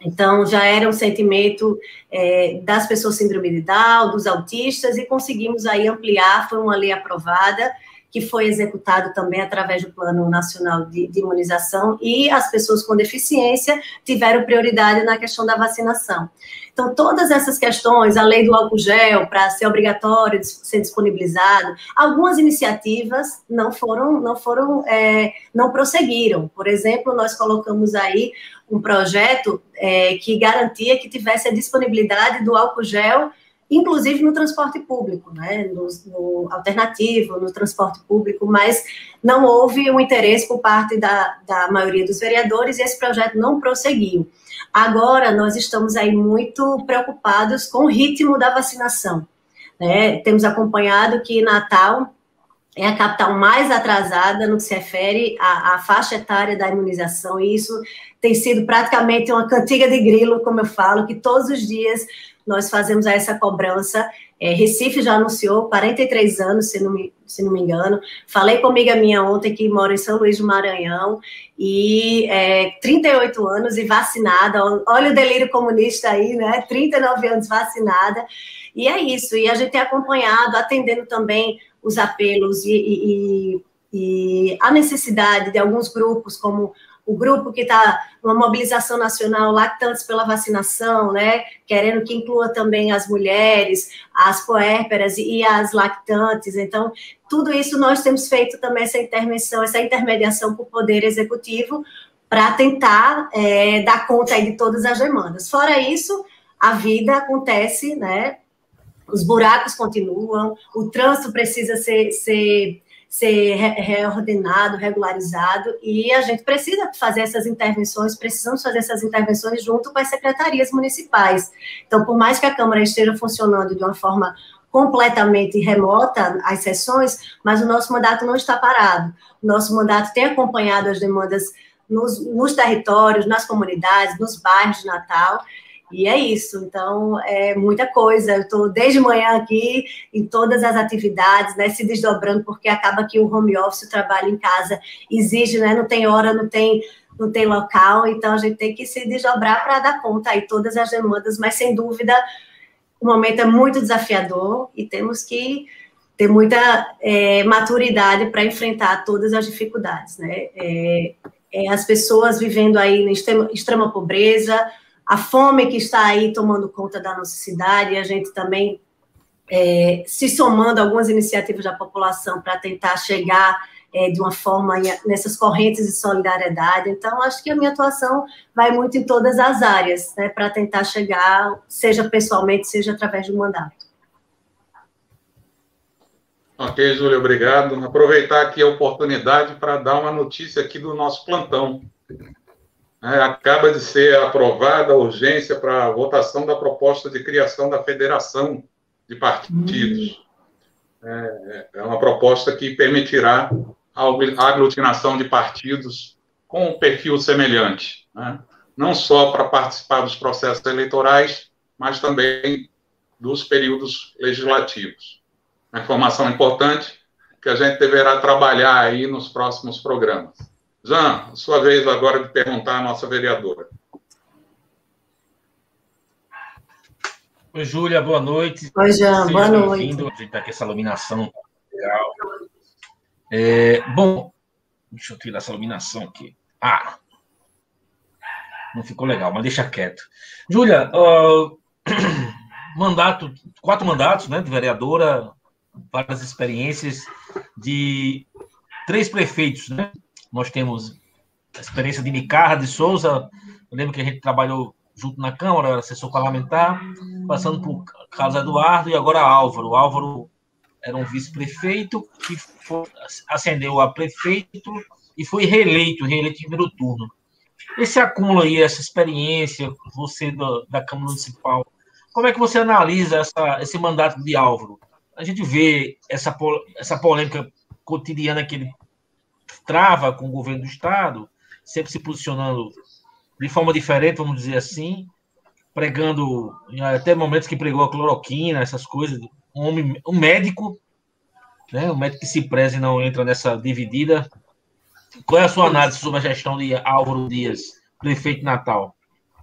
[SPEAKER 7] Então, já era um sentimento é, das pessoas síndrome de Down, dos autistas, e conseguimos aí ampliar, foi uma lei aprovada, que foi executado também através do Plano Nacional de, de, Imunização, e as pessoas com deficiência tiveram prioridade na questão da vacinação. Então, todas essas questões, a lei do álcool gel, para ser obrigatório, ser disponibilizado, algumas iniciativas não foram, não foram, é, não prosseguiram. Por exemplo, nós colocamos aí um projeto é, que garantia que tivesse a disponibilidade do álcool gel inclusive no transporte público, né, no, no, alternativo, no transporte público, mas não houve um interesse por parte da, da maioria dos vereadores e esse projeto não prosseguiu. Agora, nós estamos aí muito preocupados com o ritmo da vacinação. Né? Temos acompanhado que Natal é a capital mais atrasada no que se refere à, à, faixa etária da imunização, e isso tem sido praticamente uma cantiga de grilo, como eu falo, que todos os dias nós fazemos essa cobrança. É, Recife já anunciou 43 anos, se não, me, se não me engano. Falei com uma amiga minha ontem que mora em São Luís do Maranhão, e é, 38 anos e vacinada. Olha o delírio comunista aí, né? 39 anos vacinada. E é isso. E a gente tem acompanhado, atendendo também os apelos e, e, e a necessidade de alguns grupos, como o grupo que está numa mobilização nacional, lactantes pela vacinação, né, querendo que inclua também as mulheres, as puérperas e as lactantes. Então, tudo isso nós temos feito também essa intervenção, essa intermediação com o Poder Executivo para tentar é, dar conta de todas as demandas. Fora isso, a vida acontece, né, os buracos continuam, o trânsito precisa ser, ser ser reordenado, regularizado, e a gente precisa fazer essas intervenções, precisamos fazer essas intervenções junto com as secretarias municipais. Então, por mais que a Câmara esteja funcionando de uma forma completamente remota as sessões, mas o nosso mandato não está parado. O nosso mandato tem acompanhado as demandas nos, nos territórios, nas comunidades, nos bairros de Natal, e é isso, então é muita coisa. Eu estou desde manhã aqui em todas as atividades, né, se desdobrando, porque acaba que o home office, o trabalho em casa, exige, né, não tem hora, não tem, não tem local, então a gente tem que se desdobrar para dar conta aí todas as demandas, mas sem dúvida o momento é muito desafiador e temos que ter muita é, maturidade para enfrentar todas as dificuldades, né? É, é, as pessoas vivendo aí na extrema, extrema pobreza, a fome que está aí tomando conta da nossa cidade, e a gente também é, se somando a algumas iniciativas da população para tentar chegar é, de uma forma nessas correntes de solidariedade. Então, acho que a minha atuação vai muito em todas as áreas, né, para tentar chegar, seja pessoalmente, seja através do mandato.
[SPEAKER 2] Ok, Júlia, obrigado. Aproveitar aqui a oportunidade para dar uma notícia aqui do nosso plantão. É, acaba de ser aprovada a urgência para a votação da proposta de criação da Federação de Partidos. É, é uma proposta que permitirá a aglutinação de partidos com um perfil semelhante, né? não só para participar dos processos eleitorais, mas também dos períodos legislativos. Uma informação importante que a gente deverá trabalhar aí nos próximos programas. Jean, sua vez agora de perguntar à nossa vereadora.
[SPEAKER 5] Oi, Júlia, boa noite.
[SPEAKER 7] Oi, Jean, boa noite.
[SPEAKER 5] A gente está aqui essa iluminação legal. É, bom, deixa eu tirar essa iluminação aqui. Ah, não ficou legal, mas deixa quieto. Júlia, uh, mandato, quatro mandatos, né, de vereadora, várias experiências de três prefeitos, né? Nós temos a experiência de Nicarra de Souza, eu lembro que a gente trabalhou junto na Câmara, assessor parlamentar, passando por Carlos Eduardo e agora Álvaro. O Álvaro era um vice-prefeito que foi, ascendeu a prefeito e foi reeleito, reeleito em primeiro turno. Esse acúmulo aí, essa experiência, você do, da Câmara Municipal, como é que você analisa essa, esse mandato de Álvaro? A gente vê essa, essa polêmica cotidiana que ele trava com o governo do Estado, sempre se posicionando de forma diferente, vamos dizer assim, pregando, até momentos que pregou a cloroquina, essas coisas, um homem, um médico, né, um médico que se preze não entra nessa dividida. Qual é a sua análise sobre a gestão de Álvaro Dias, prefeito de Natal?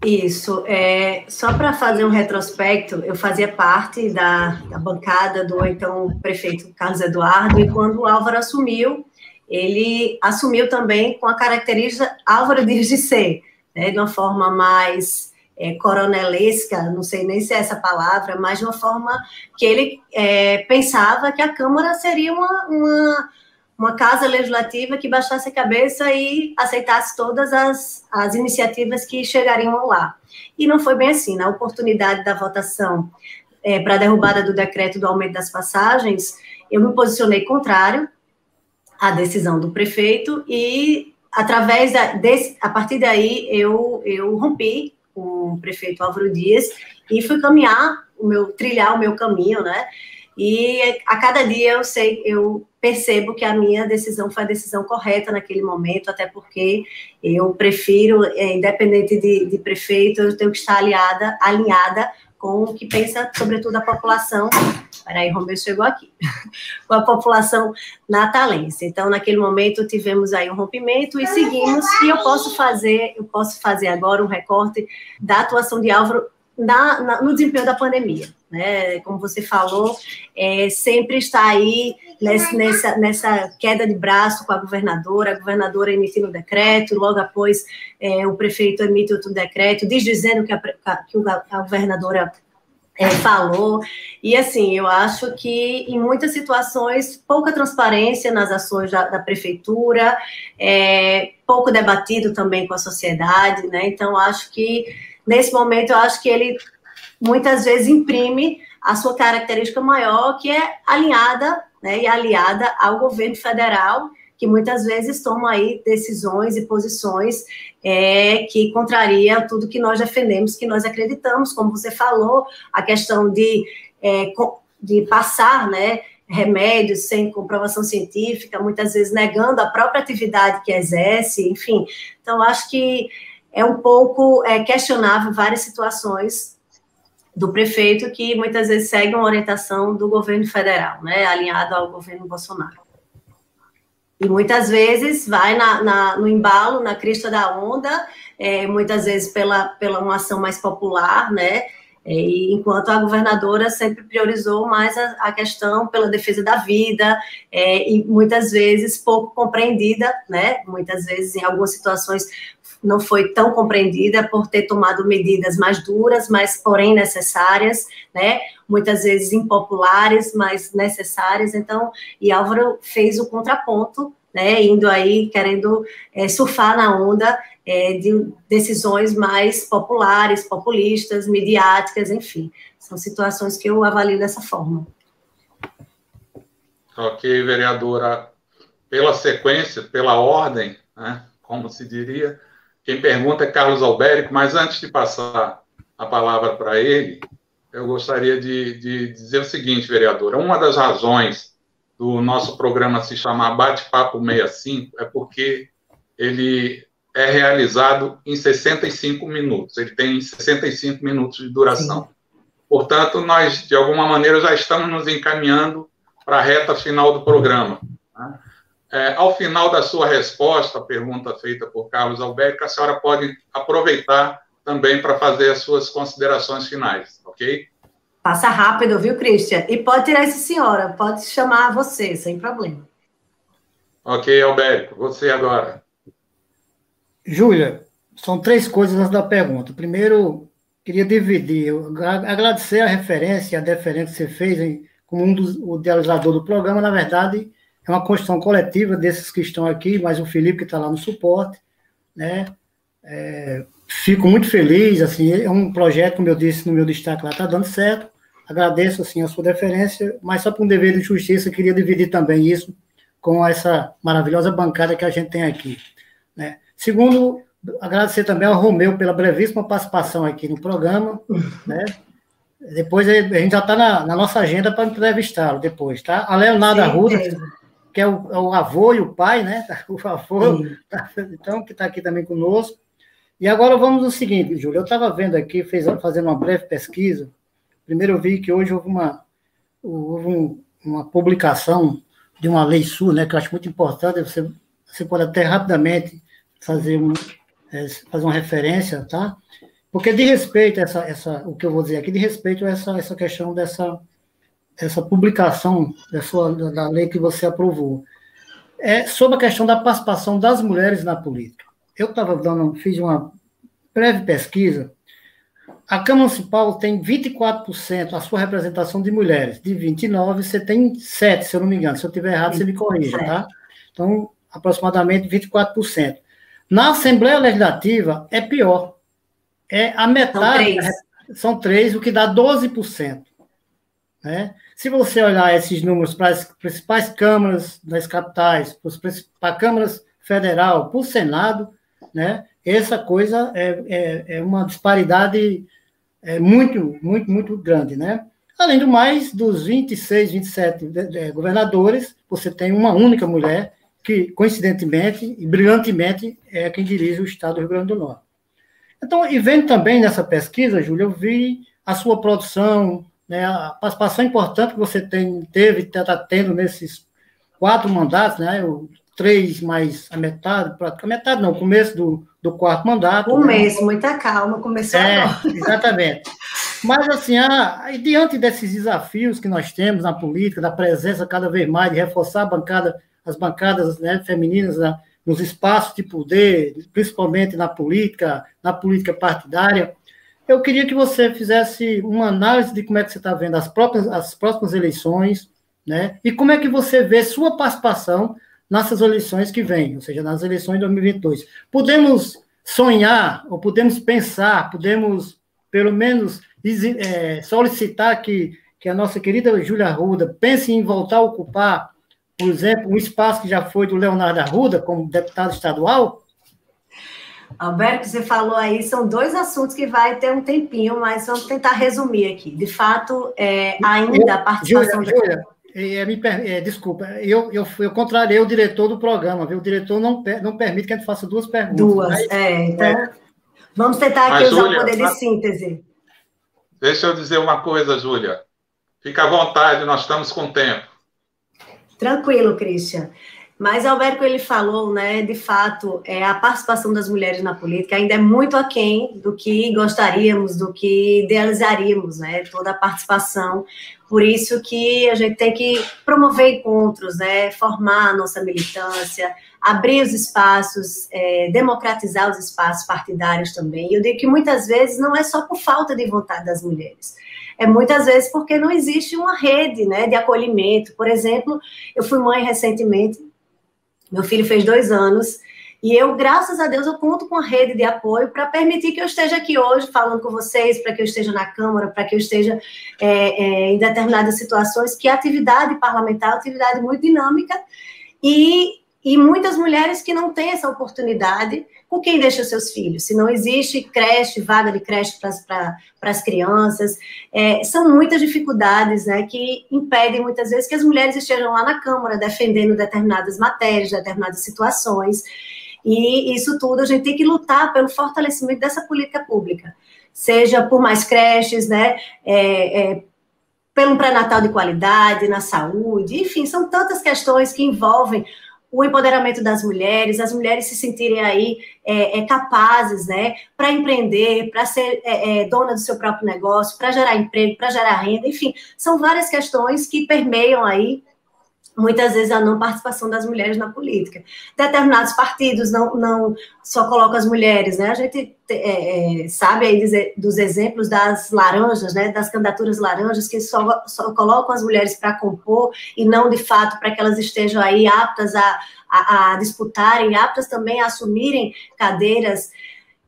[SPEAKER 7] Isso, é, só para fazer um retrospecto, eu fazia parte da, da, bancada do então prefeito Carlos Eduardo, e quando o Álvaro assumiu, ele assumiu também com a característica Álvaro Dias de ser, né, de uma forma mais é, coronelesca, não sei nem se é essa palavra, mas de uma forma que ele é, pensava que a Câmara seria uma, uma, uma, casa legislativa que baixasse a cabeça e aceitasse todas as, as iniciativas que chegariam lá. E não foi bem assim. Na oportunidade da votação é, para a derrubada do decreto do aumento das passagens, eu me posicionei contrário à decisão do prefeito e através da, desse, a partir daí eu, eu rompi com o prefeito Álvaro Dias e fui caminhar o meu trilhar o meu caminho, né? E a cada dia eu sei, eu percebo que a minha decisão foi a decisão correta naquele momento, até porque eu prefiro, é, independente de, de prefeito, eu tenho que estar aliada, alinhada com o que pensa, sobretudo, a população. Peraí, Romeu chegou aqui. com a população natalense. Então, naquele momento, tivemos aí um rompimento e seguimos. E eu posso fazer, eu posso fazer agora um recorte da atuação de Álvaro na, na, no desempenho da pandemia. Né? Como você falou, é, sempre está aí nesse, nessa, nessa queda de braço com a governadora, a governadora emitindo o decreto, logo após é, o prefeito emite outro decreto, diz dizendo que a, que a governadora é, falou. E assim, eu acho que em muitas situações, pouca transparência nas ações da, da prefeitura, é, pouco debatido também com a sociedade, né? Então, acho que nesse momento, eu acho que ele muitas vezes imprime a sua característica maior, que é alinhada né, e aliada ao governo federal, que muitas vezes toma aí decisões e posições é, que contraria tudo que nós defendemos, que nós acreditamos, como você falou, a questão de, é, de passar, né, remédios sem comprovação científica, muitas vezes negando a própria atividade que exerce, enfim. Então, acho que é um pouco é, questionável várias situações do prefeito que muitas vezes segue uma orientação do governo federal, né, alinhado ao governo Bolsonaro. E muitas vezes vai na, na, no embalo, na crista da onda, é, muitas vezes pela, pela uma ação mais popular, né, e enquanto a governadora sempre priorizou mais a, a questão pela defesa da vida, é, e muitas vezes pouco compreendida, né? Muitas vezes, em algumas situações, não foi tão compreendida por ter tomado medidas mais duras, mas porém necessárias, né? Muitas vezes impopulares, mas necessárias. Então, e Álvaro fez o contraponto, né? Indo aí querendo é, surfar na onda é, de decisões mais populares, populistas, midiáticas, enfim. São situações que eu avalio dessa forma.
[SPEAKER 2] Ok, vereadora. Pela sequência, pela ordem, né, como se diria, quem pergunta é Carlos Albérico, mas antes de passar a palavra para ele, eu gostaria de, de, dizer o seguinte, vereadora. Uma das razões do nosso programa se chamar Bate-Papo 65 é porque ele é realizado em 65 minutos. Ele tem 65 minutos de duração. Portanto, nós, de alguma maneira, já estamos nos encaminhando para a reta final do programa. Né? É, ao final da sua resposta, a pergunta feita por Carlos Alberto, a senhora pode aproveitar também para fazer as suas considerações finais, ok?
[SPEAKER 7] Passa rápido, viu, Cristian? E pode tirar essa senhora, pode chamar você, sem problema.
[SPEAKER 2] Ok, Albérico, você agora.
[SPEAKER 4] Júlia, são três coisas antes da pergunta. Primeiro, queria dividir, agradecer a referência, a deferência que você fez em, como um dos, o idealizador do programa. Na verdade, é uma construção coletiva desses que estão aqui, mais o Felipe que está lá no suporte, né? É, fico muito feliz, assim, é um projeto, como eu disse no meu destaque lá, está dando certo. Agradeço, assim, a sua deferência, mas só por um dever de justiça, queria dividir também isso com essa maravilhosa bancada que a gente tem aqui. Né? Segundo, agradecer também ao Romeu pela brevíssima participação aqui no programa, né? Depois a gente já está na, na, nossa agenda para entrevistá-lo depois, tá? A Leonardo Arruda, que é o, é o, avô e o pai, né? O avô, tá, então, que está aqui também conosco. E agora vamos no seguinte, Júlio, eu estava vendo aqui, fez, fazendo uma breve pesquisa, primeiro eu vi que hoje houve uma, houve um, uma publicação de uma lei sua, né, que eu acho muito importante, você, você pode até rapidamente fazer, um, é, fazer uma referência, tá? Porque de respeito a essa, essa, o que eu vou dizer aqui, de respeito a essa, essa questão dessa essa publicação da, sua, da lei que você aprovou, é sobre a questão da participação das mulheres na política. Eu estava dando, fiz uma breve pesquisa, a Câmara Municipal tem 24% a sua representação de mulheres. De 29, você tem 7, se eu não me engano. Se eu estiver errado, você me corrija, tá? Então, aproximadamente 24%. Na Assembleia Legislativa, é pior. É a metade. São três, são três o que dá 12%. Né? Se você olhar esses números para as principais câmaras das capitais, para a Câmara Federal, para o Senado, né? essa coisa é, é, é uma disparidade é, muito, muito, muito grande. Né? Além do mais, dos 26, 27 governadores, você tem uma única mulher que, coincidentemente e brilhantemente, é quem dirige o Estado do Rio Grande do Norte. Então, e vendo também nessa pesquisa, Júlia, eu vi a sua produção, né, a participação importante que você tem, teve, está tendo nesses quatro mandatos, né, o, três mais a metade, a metade não, o começo do, do quarto mandato.
[SPEAKER 7] Um né? mês, muita calma, começou
[SPEAKER 4] é, agora. Exatamente. Mas, assim, a, diante desses desafios que nós temos na política, da presença cada vez mais, de reforçar bancada, as bancadas né, femininas né, nos espaços de poder, principalmente na política, na política partidária, eu queria que você fizesse uma análise de como é que você está vendo as, próprias, as próximas eleições, né? E como é que você vê sua participação nessas eleições que vêm, ou seja, nas eleições de 2022. Podemos sonhar, ou podemos pensar, podemos, pelo menos, é, solicitar que, que a nossa querida Júlia Arruda pense em voltar a ocupar, por exemplo, um espaço que já foi do Leonardo Arruda como deputado estadual?
[SPEAKER 7] Alberto, você falou aí, são dois assuntos que vai ter um tempinho, mas vamos tentar resumir aqui. De fato, é, ainda a participação...
[SPEAKER 4] Júlia, Júlia, é, me, é, desculpa, eu, eu, eu contrariei o diretor do programa, viu? O diretor não, não permite que a gente faça duas perguntas.
[SPEAKER 7] Duas, mas, é, então... É. Vamos tentar aqui mas, usar Júlia, o poder de síntese.
[SPEAKER 2] Deixa eu dizer uma coisa, Júlia. Fica à vontade, nós estamos com tempo.
[SPEAKER 7] Tranquilo, Christian. Mas Alberto ele falou, né, de fato, é, a participação das mulheres na política ainda é muito aquém do que gostaríamos, do que idealizaríamos, né, toda a participação. Por isso que a gente tem que promover encontros, né, formar a nossa militância, abrir os espaços, é, democratizar os espaços partidários também. Eu digo que muitas vezes não é só por falta de vontade das mulheres é muitas vezes porque não existe uma rede né, de acolhimento. Por exemplo, eu fui mãe recentemente meu filho fez dois anos e eu, graças a Deus, eu conto com a rede de apoio para permitir que eu esteja aqui hoje falando com vocês, para que eu esteja na Câmara, para que eu esteja é, é, em determinadas situações, que a atividade parlamentar é uma atividade muito dinâmica e, e muitas mulheres que não têm essa oportunidade com quem deixa seus filhos. Se não existe creche, vaga de creche para as crianças, é, são muitas dificuldades né, que impedem muitas vezes que as mulheres estejam lá na Câmara defendendo determinadas matérias, determinadas situações. E isso tudo a gente tem que lutar pelo fortalecimento dessa política pública, seja por mais creches, né, é, é, pelo pré-natal de qualidade, na saúde, enfim, são tantas questões que envolvem o empoderamento das mulheres, as mulheres se sentirem aí é, é, capazes, né, para empreender, para ser é, é, dona do seu próprio negócio, para gerar emprego, para gerar renda, enfim, são várias questões que permeiam aí muitas vezes a não participação das mulheres na política. Determinados partidos não, não só colocam as mulheres, né? A gente é, é, sabe aí dos exemplos das laranjas, né? Das candidaturas laranjas que só, só colocam as mulheres para compor e não de fato para que elas estejam aí aptas a, a, a disputarem, aptas também a assumirem cadeiras.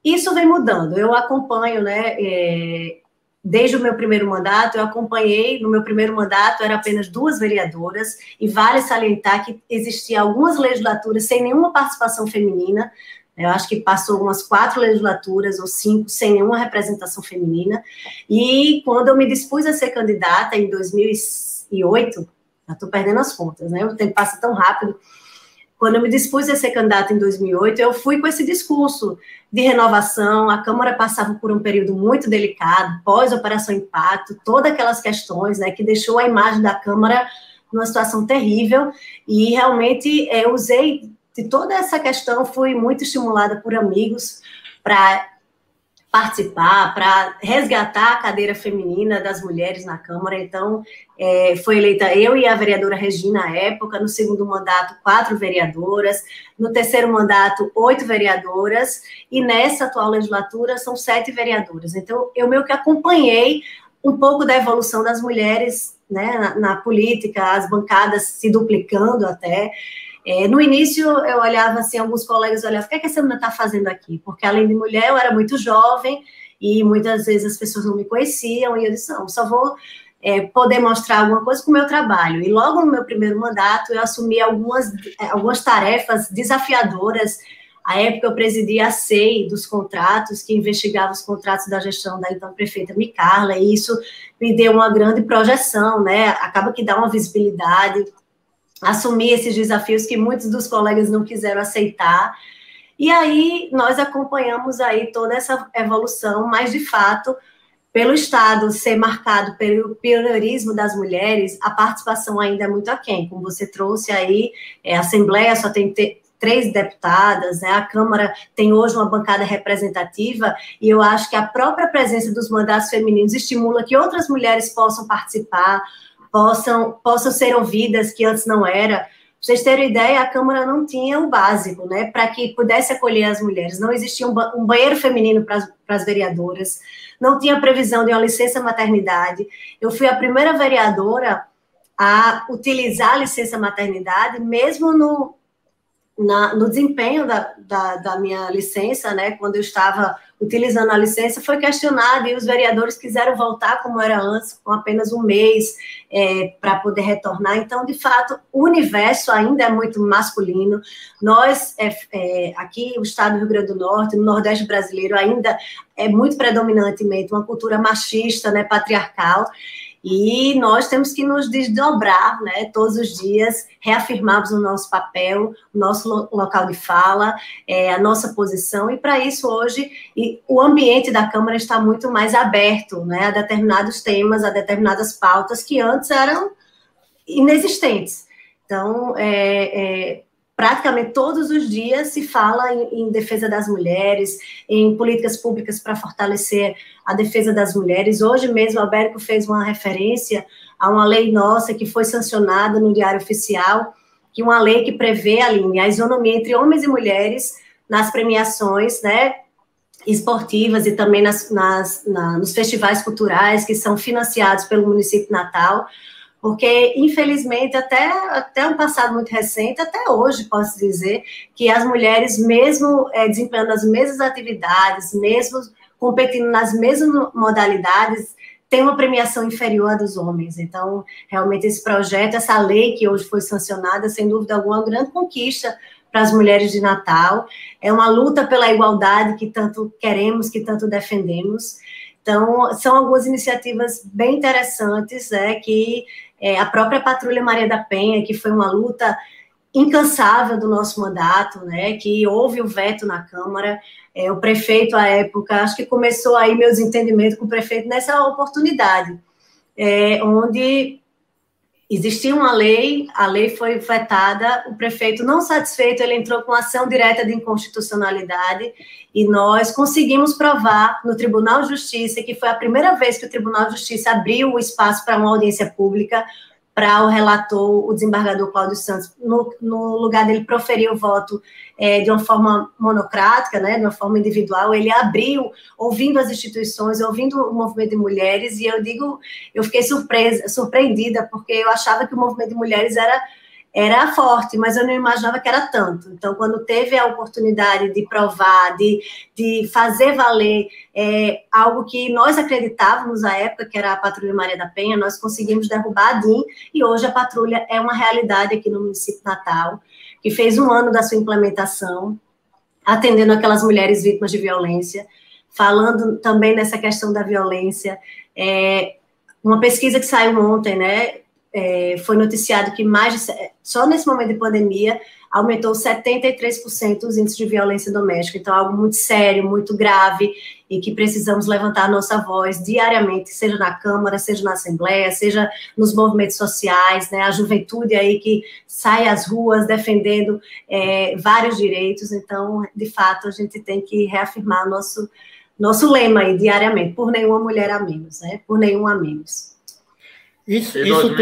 [SPEAKER 7] Isso vem mudando. Eu acompanho, né? É, desde o meu primeiro mandato, eu acompanhei, no meu primeiro mandato, era apenas duas vereadoras, e vale salientar que existia algumas legislaturas sem nenhuma participação feminina, eu acho que passou umas quatro legislaturas ou cinco sem nenhuma representação feminina, e quando eu me dispus a ser candidata em 2008, já estou perdendo as contas, né, o tempo passa tão rápido, quando eu me dispus a ser candidata em 2008, eu fui com esse discurso de renovação. A Câmara passava por um período muito delicado, pós-operação Impacto, todas aquelas questões né, que deixou a imagem da Câmara numa situação terrível. E realmente eu usei de toda essa questão, fui muito estimulada por amigos para participar, para resgatar a cadeira feminina das mulheres na Câmara. Então, é, foi eleita eu e a vereadora Regina à época, no segundo mandato, quatro vereadoras, no terceiro mandato, oito vereadoras, e nessa atual legislatura são sete vereadoras. Então, eu meio que acompanhei um pouco da evolução das mulheres né, na, na política, as bancadas se duplicando até. É, no início, eu olhava assim, alguns colegas olhavam, o que, é que essa menina está fazendo aqui? Porque, além de mulher, eu era muito jovem e muitas vezes as pessoas não me conheciam, e eu disse, não, só vou é, poder mostrar alguma coisa com o meu trabalho. E logo no meu primeiro mandato, eu assumi algumas, é, algumas tarefas desafiadoras. À época, eu presidia a SEI dos contratos, que investigava os contratos da gestão da então prefeita Micarla, e isso me deu uma grande projeção, né? Acaba que dá uma visibilidade assumir esses desafios que muitos dos colegas não quiseram aceitar. E aí nós acompanhamos aí toda essa evolução, mas de fato, pelo Estado ser marcado pelo pioneirismo das mulheres, a participação ainda é muito aquém. Como você trouxe aí, é, a Assembleia só tem três deputadas, né? a Câmara tem hoje uma bancada representativa, e eu acho que a própria presença dos mandatos femininos estimula que outras mulheres possam participar, possam, possam ser ouvidas, que antes não era. Pra vocês terem ideia, a Câmara não tinha o básico, né, para que pudesse acolher as mulheres. Não existia um, ba um banheiro feminino para as vereadoras, não tinha previsão de uma licença maternidade. Eu fui a primeira vereadora a utilizar a licença maternidade, mesmo no, na, no desempenho da, da, da, minha licença, né, quando eu estava utilizando a licença, foi questionado e os vereadores quiseram voltar como era antes, com apenas um mês é, para poder retornar. Então, de fato, o universo ainda é muito masculino. Nós, é, é, aqui, o estado do Rio Grande do Norte, no Nordeste brasileiro, ainda é muito predominantemente uma cultura machista, né, patriarcal. E nós temos que nos desdobrar, né, todos os dias, reafirmarmos o nosso papel, o nosso lo local de fala, é, a nossa posição, e para isso hoje o ambiente da Câmara está muito mais aberto né, a determinados temas, a determinadas pautas que antes eram inexistentes. Então, é, é, praticamente todos os dias se fala em, em, defesa das mulheres, em políticas públicas para fortalecer a defesa das mulheres. Hoje mesmo, a Bérico fez uma referência a uma lei nossa que foi sancionada no Diário Oficial, que uma lei que prevê, a linha a isonomia entre homens e mulheres nas premiações, né, esportivas e também nas, nas, na, nos festivais culturais que são financiados pelo município Natal, porque, infelizmente, até, até um passado muito recente, até hoje, posso dizer, que as mulheres, mesmo é, desempenhando as mesmas atividades, mesmo competindo nas mesmas modalidades, têm uma premiação inferior à dos homens. Então, realmente, esse projeto, essa lei que hoje foi sancionada, sem dúvida alguma, é uma grande conquista para as mulheres de Natal. É uma luta pela igualdade que tanto queremos, que tanto defendemos. Então, são algumas iniciativas bem interessantes, né, que é, a própria Patrulha Maria da Penha, que foi uma luta incansável do nosso mandato, né, que houve o veto na Câmara, é, o prefeito, à época, acho que começou aí meu desentendimento com o prefeito nessa oportunidade, é, onde existia uma lei, a lei foi vetada, o prefeito não satisfeito, ele entrou com ação direta de inconstitucionalidade e nós conseguimos provar no Tribunal de Justiça, que foi a primeira vez que o Tribunal de Justiça abriu o espaço para uma audiência pública, para o relator, o desembargador Cláudio Santos, no, no lugar dele proferir o voto é, de uma forma monocrática, né, de uma forma individual, ele abriu, ouvindo as instituições, ouvindo o movimento de mulheres, e eu digo, eu fiquei surpresa, surpreendida, porque eu achava que o movimento de mulheres era era forte, mas eu não imaginava que era tanto. Então, quando teve a oportunidade de provar, de, de fazer valer é, algo que nós acreditávamos na época, que era a Patrulha Maria da Penha, nós conseguimos derrubar a DIN, e hoje a patrulha é uma realidade aqui no município Natal, que fez um ano da sua implementação, atendendo aquelas mulheres vítimas de violência, falando também nessa questão da violência. É, uma pesquisa que saiu ontem, né, é, foi noticiado que mais de, só nesse momento de pandemia aumentou 73% os índices de violência doméstica. Então, é algo muito sério, muito grave, e que precisamos levantar nossa voz diariamente, seja na Câmara, seja na Assembleia, seja nos movimentos sociais, né? A juventude aí que sai às ruas defendendo é, vários direitos. Então, de fato, a gente tem que reafirmar nosso, nosso lema aí diariamente, por nenhuma mulher a menos, né? Por nenhum a menos.
[SPEAKER 4] Isso, isso tudo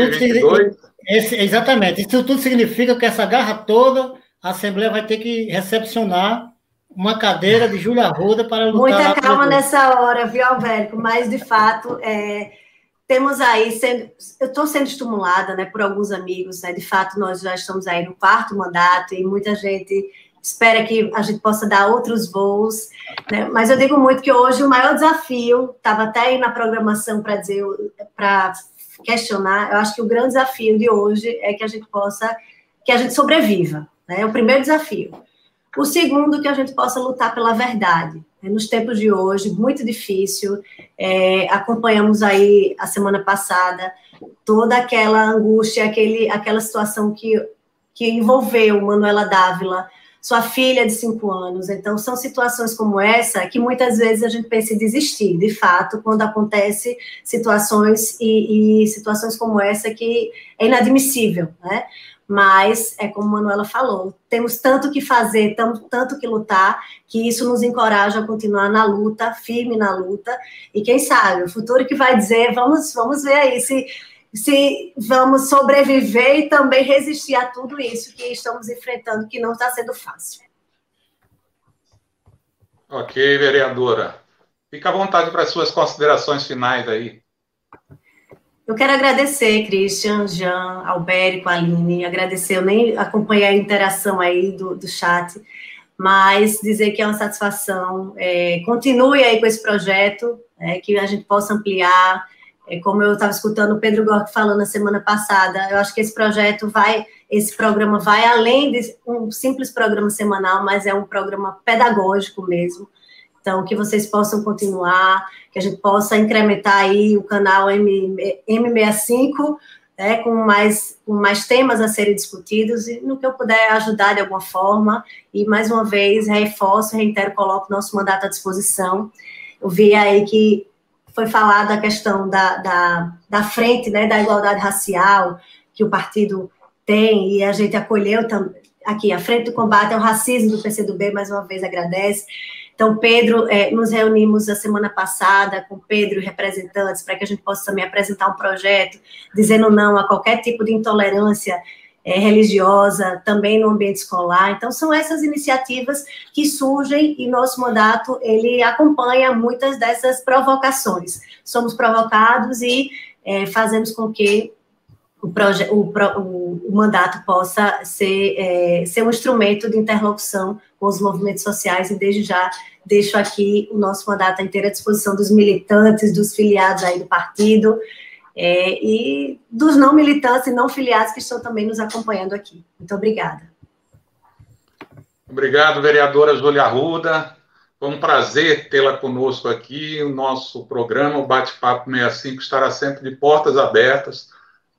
[SPEAKER 4] esse, exatamente. Isso tudo significa que essa garra toda, a Assembleia vai ter que recepcionar uma cadeira de Júlia Arruda para lutar.
[SPEAKER 7] Muita calma nessa hora, viu, Alberto? Mas, de fato, é, temos aí, sendo, eu estou sendo estimulada né, por alguns amigos, né, de fato, nós já estamos aí no quarto mandato e muita gente espera que a gente possa dar outros voos, né, mas eu digo muito que hoje o maior desafio, estava até aí na programação para dizer, para questionar, eu acho que o grande desafio de hoje é que a gente possa, que a gente sobreviva, né? É o primeiro desafio. O segundo, que a gente possa lutar pela verdade. Né? Nos tempos de hoje, muito difícil. É, acompanhamos aí a semana passada toda aquela angústia, aquele, aquela situação que, que envolveu Manuela Dávila, sua filha de cinco anos. Então, são situações como essa que muitas vezes a gente pensa em desistir, de fato, quando acontece situações e, e situações como essa que é inadmissível, né? Mas, é como a Manuela falou, temos tanto que fazer, tanto que lutar, que isso nos encoraja a continuar na luta, firme na luta, e quem sabe, o futuro que vai dizer, vamos, vamos ver aí se se vamos sobreviver e também resistir a tudo isso que estamos enfrentando, que não está sendo fácil.
[SPEAKER 2] Ok, vereadora. Fica à vontade para as suas considerações finais aí.
[SPEAKER 7] Eu quero agradecer, Christian, Jean, Albérico, Aline, agradecer, eu nem acompanhei a interação aí do, do chat, mas dizer que é uma satisfação. É, continue aí com esse projeto, é, que a gente possa ampliar, é como eu estava escutando o Pedro Gork falando na semana passada, eu acho que esse projeto vai, esse programa vai além de um simples programa semanal, mas é um programa pedagógico mesmo. Então, que vocês possam continuar, que a gente possa incrementar aí o canal M, M65, né, com, mais, com mais temas a serem discutidos, e no que eu puder ajudar de alguma forma. E, mais uma vez, reforço, reitero, coloco nosso mandato à disposição. Eu vi aí que foi falado a questão da, da, da frente, né, da igualdade racial que o partido tem, e a gente acolheu aqui, a frente do combate ao racismo do PCdoB, mais uma vez agradece. Então, Pedro, é, nos reunimos a semana passada com Pedro e representantes para que a gente possa também apresentar um projeto dizendo não a qualquer tipo de intolerância é, religiosa, também no ambiente escolar. Então, são essas iniciativas que surgem e nosso mandato, ele acompanha muitas dessas provocações. Somos provocados e é, fazemos com que o, o, o, o mandato possa ser, é, ser um instrumento de interlocução com os movimentos sociais e desde já deixo aqui o nosso mandato à inteira disposição dos militantes, dos filiados aí do partido, é, e dos não militantes e não filiados que estão também nos acompanhando aqui. Muito obrigada.
[SPEAKER 2] Obrigado, vereadora Júlia Arruda. Foi um prazer tê-la conosco aqui. O nosso programa, o Bate-Papo 65, estará sempre de portas abertas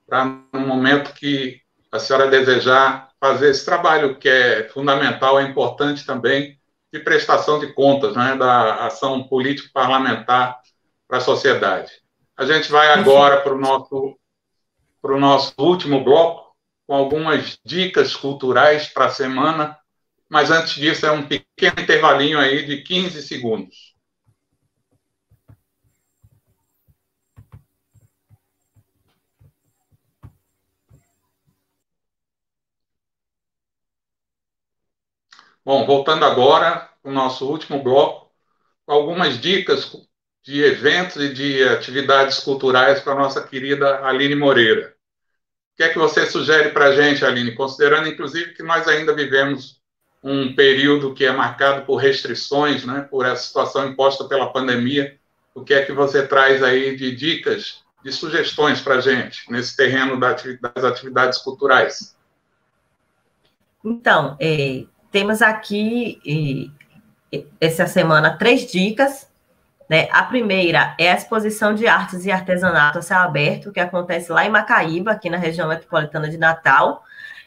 [SPEAKER 2] para, no momento que a senhora desejar fazer esse trabalho, que é fundamental, é importante também, de prestação de contas, né, da ação político-parlamentar para a sociedade. A gente vai agora para o nosso, nosso último bloco, com algumas dicas culturais para a semana. Mas antes disso, é um pequeno intervalinho aí de 15 segundos. Bom, voltando agora o nosso último bloco, algumas dicas de eventos e de atividades culturais para a nossa querida Aline Moreira. O que é que você sugere para a gente, Aline, considerando inclusive que nós ainda vivemos um período que é marcado por restrições, né, por essa situação imposta pela pandemia, o que é que você traz aí de dicas, de sugestões para a gente nesse terreno das atividades culturais?
[SPEAKER 3] Então, é, temos aqui é, essa semana três dicas né? A primeira é a exposição de artes e artesanato a céu aberto, que acontece lá em Macaíba, aqui na região metropolitana de Natal.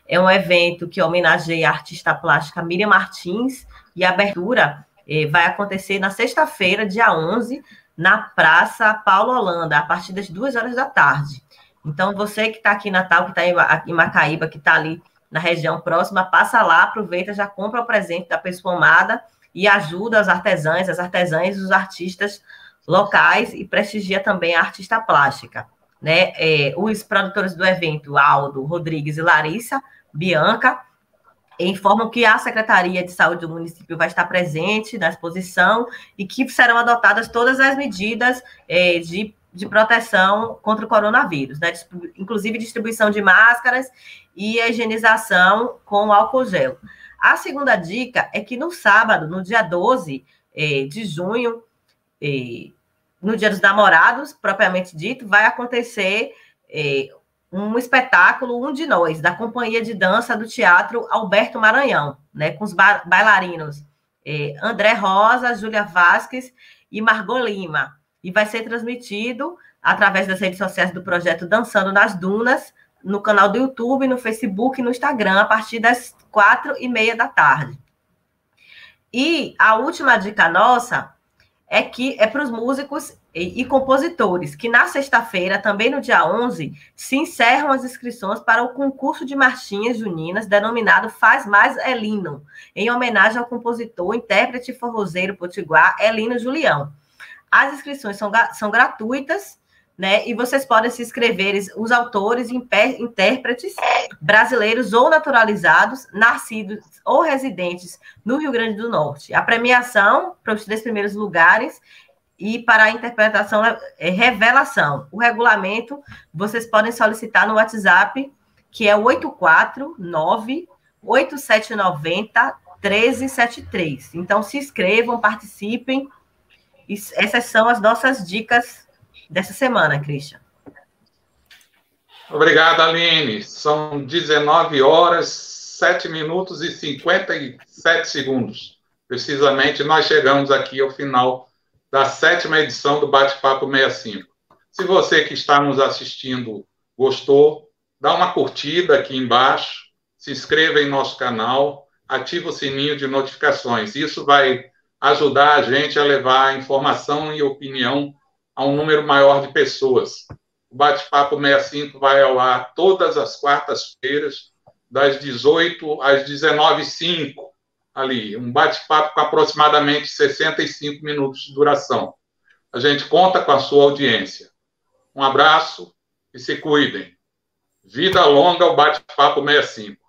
[SPEAKER 3] É um evento que homenageia a artista plástica Miriam Martins, e a abertura eh, vai acontecer na sexta-feira, dia 11, na Praça Paulo Holanda, a partir das duas horas da tarde. Então, você que está aqui em Natal, que está em Macaíba, que está ali na região próxima, passa lá, aproveita, já compra o presente da pessoa amada e ajuda as artesãs, as artesãs, os artistas locais e prestigia também a artista plástica. Né? É, os produtores do evento, Aldo, Rodrigues e Larissa Bianca, informam que a Secretaria de Saúde do município vai estar presente na exposição e que serão adotadas todas as medidas é, de, de proteção contra o coronavírus, né? inclusive distribuição de máscaras e higienização com álcool gel. A segunda dica é que no sábado, no dia 12 eh, de junho, eh, no Dia dos Namorados, propriamente dito, vai acontecer eh, um espetáculo, um de nós, da Companhia de Dança do Teatro Alberto Maranhão, né, com os ba bailarinos André Rosa, Júlia Vasques e Margot Lima. E vai ser transmitido através das redes sociais do projeto Dançando nas Dunas, no canal do YouTube, no Facebook e no Instagram, a partir das quatro e meia da tarde. E a última dica nossa é que é para os músicos e, e, compositores, que na sexta-feira, também no dia 11, se encerram as inscrições para o concurso de marchinhas juninas denominado Faz Mais Elino, em homenagem ao compositor, intérprete forrozeiro potiguar Elino Julião. As inscrições são, são gratuitas né? E vocês podem se inscrever, os autores, intérpretes brasileiros ou naturalizados, nascidos ou residentes no Rio Grande do Norte. A premiação para os três primeiros lugares e para a interpretação é revelação. O regulamento vocês podem solicitar no WhatsApp, que é o 849 8790 1373. Então se inscrevam, participem. Essas são as nossas dicas dessa semana, Christian.
[SPEAKER 2] Obrigado, Aline. São 19 horas, 7 minutos e 57 segundos. Precisamente, nós chegamos aqui ao final da sétima edição do Bate-Papo 65. Se você que está nos assistindo gostou, dá uma curtida aqui embaixo, se inscreva em nosso canal, ative o sininho de notificações. Isso vai ajudar a gente a levar informação e opinião a um número maior de pessoas. O Bate-Papo 65 vai ao ar todas as quartas-feiras, das 18 às 19h05, ali. Um bate-papo com aproximadamente 65 minutos de duração. A gente conta com a sua audiência. Um abraço e se cuidem. Vida longa ao Bate-Papo 65.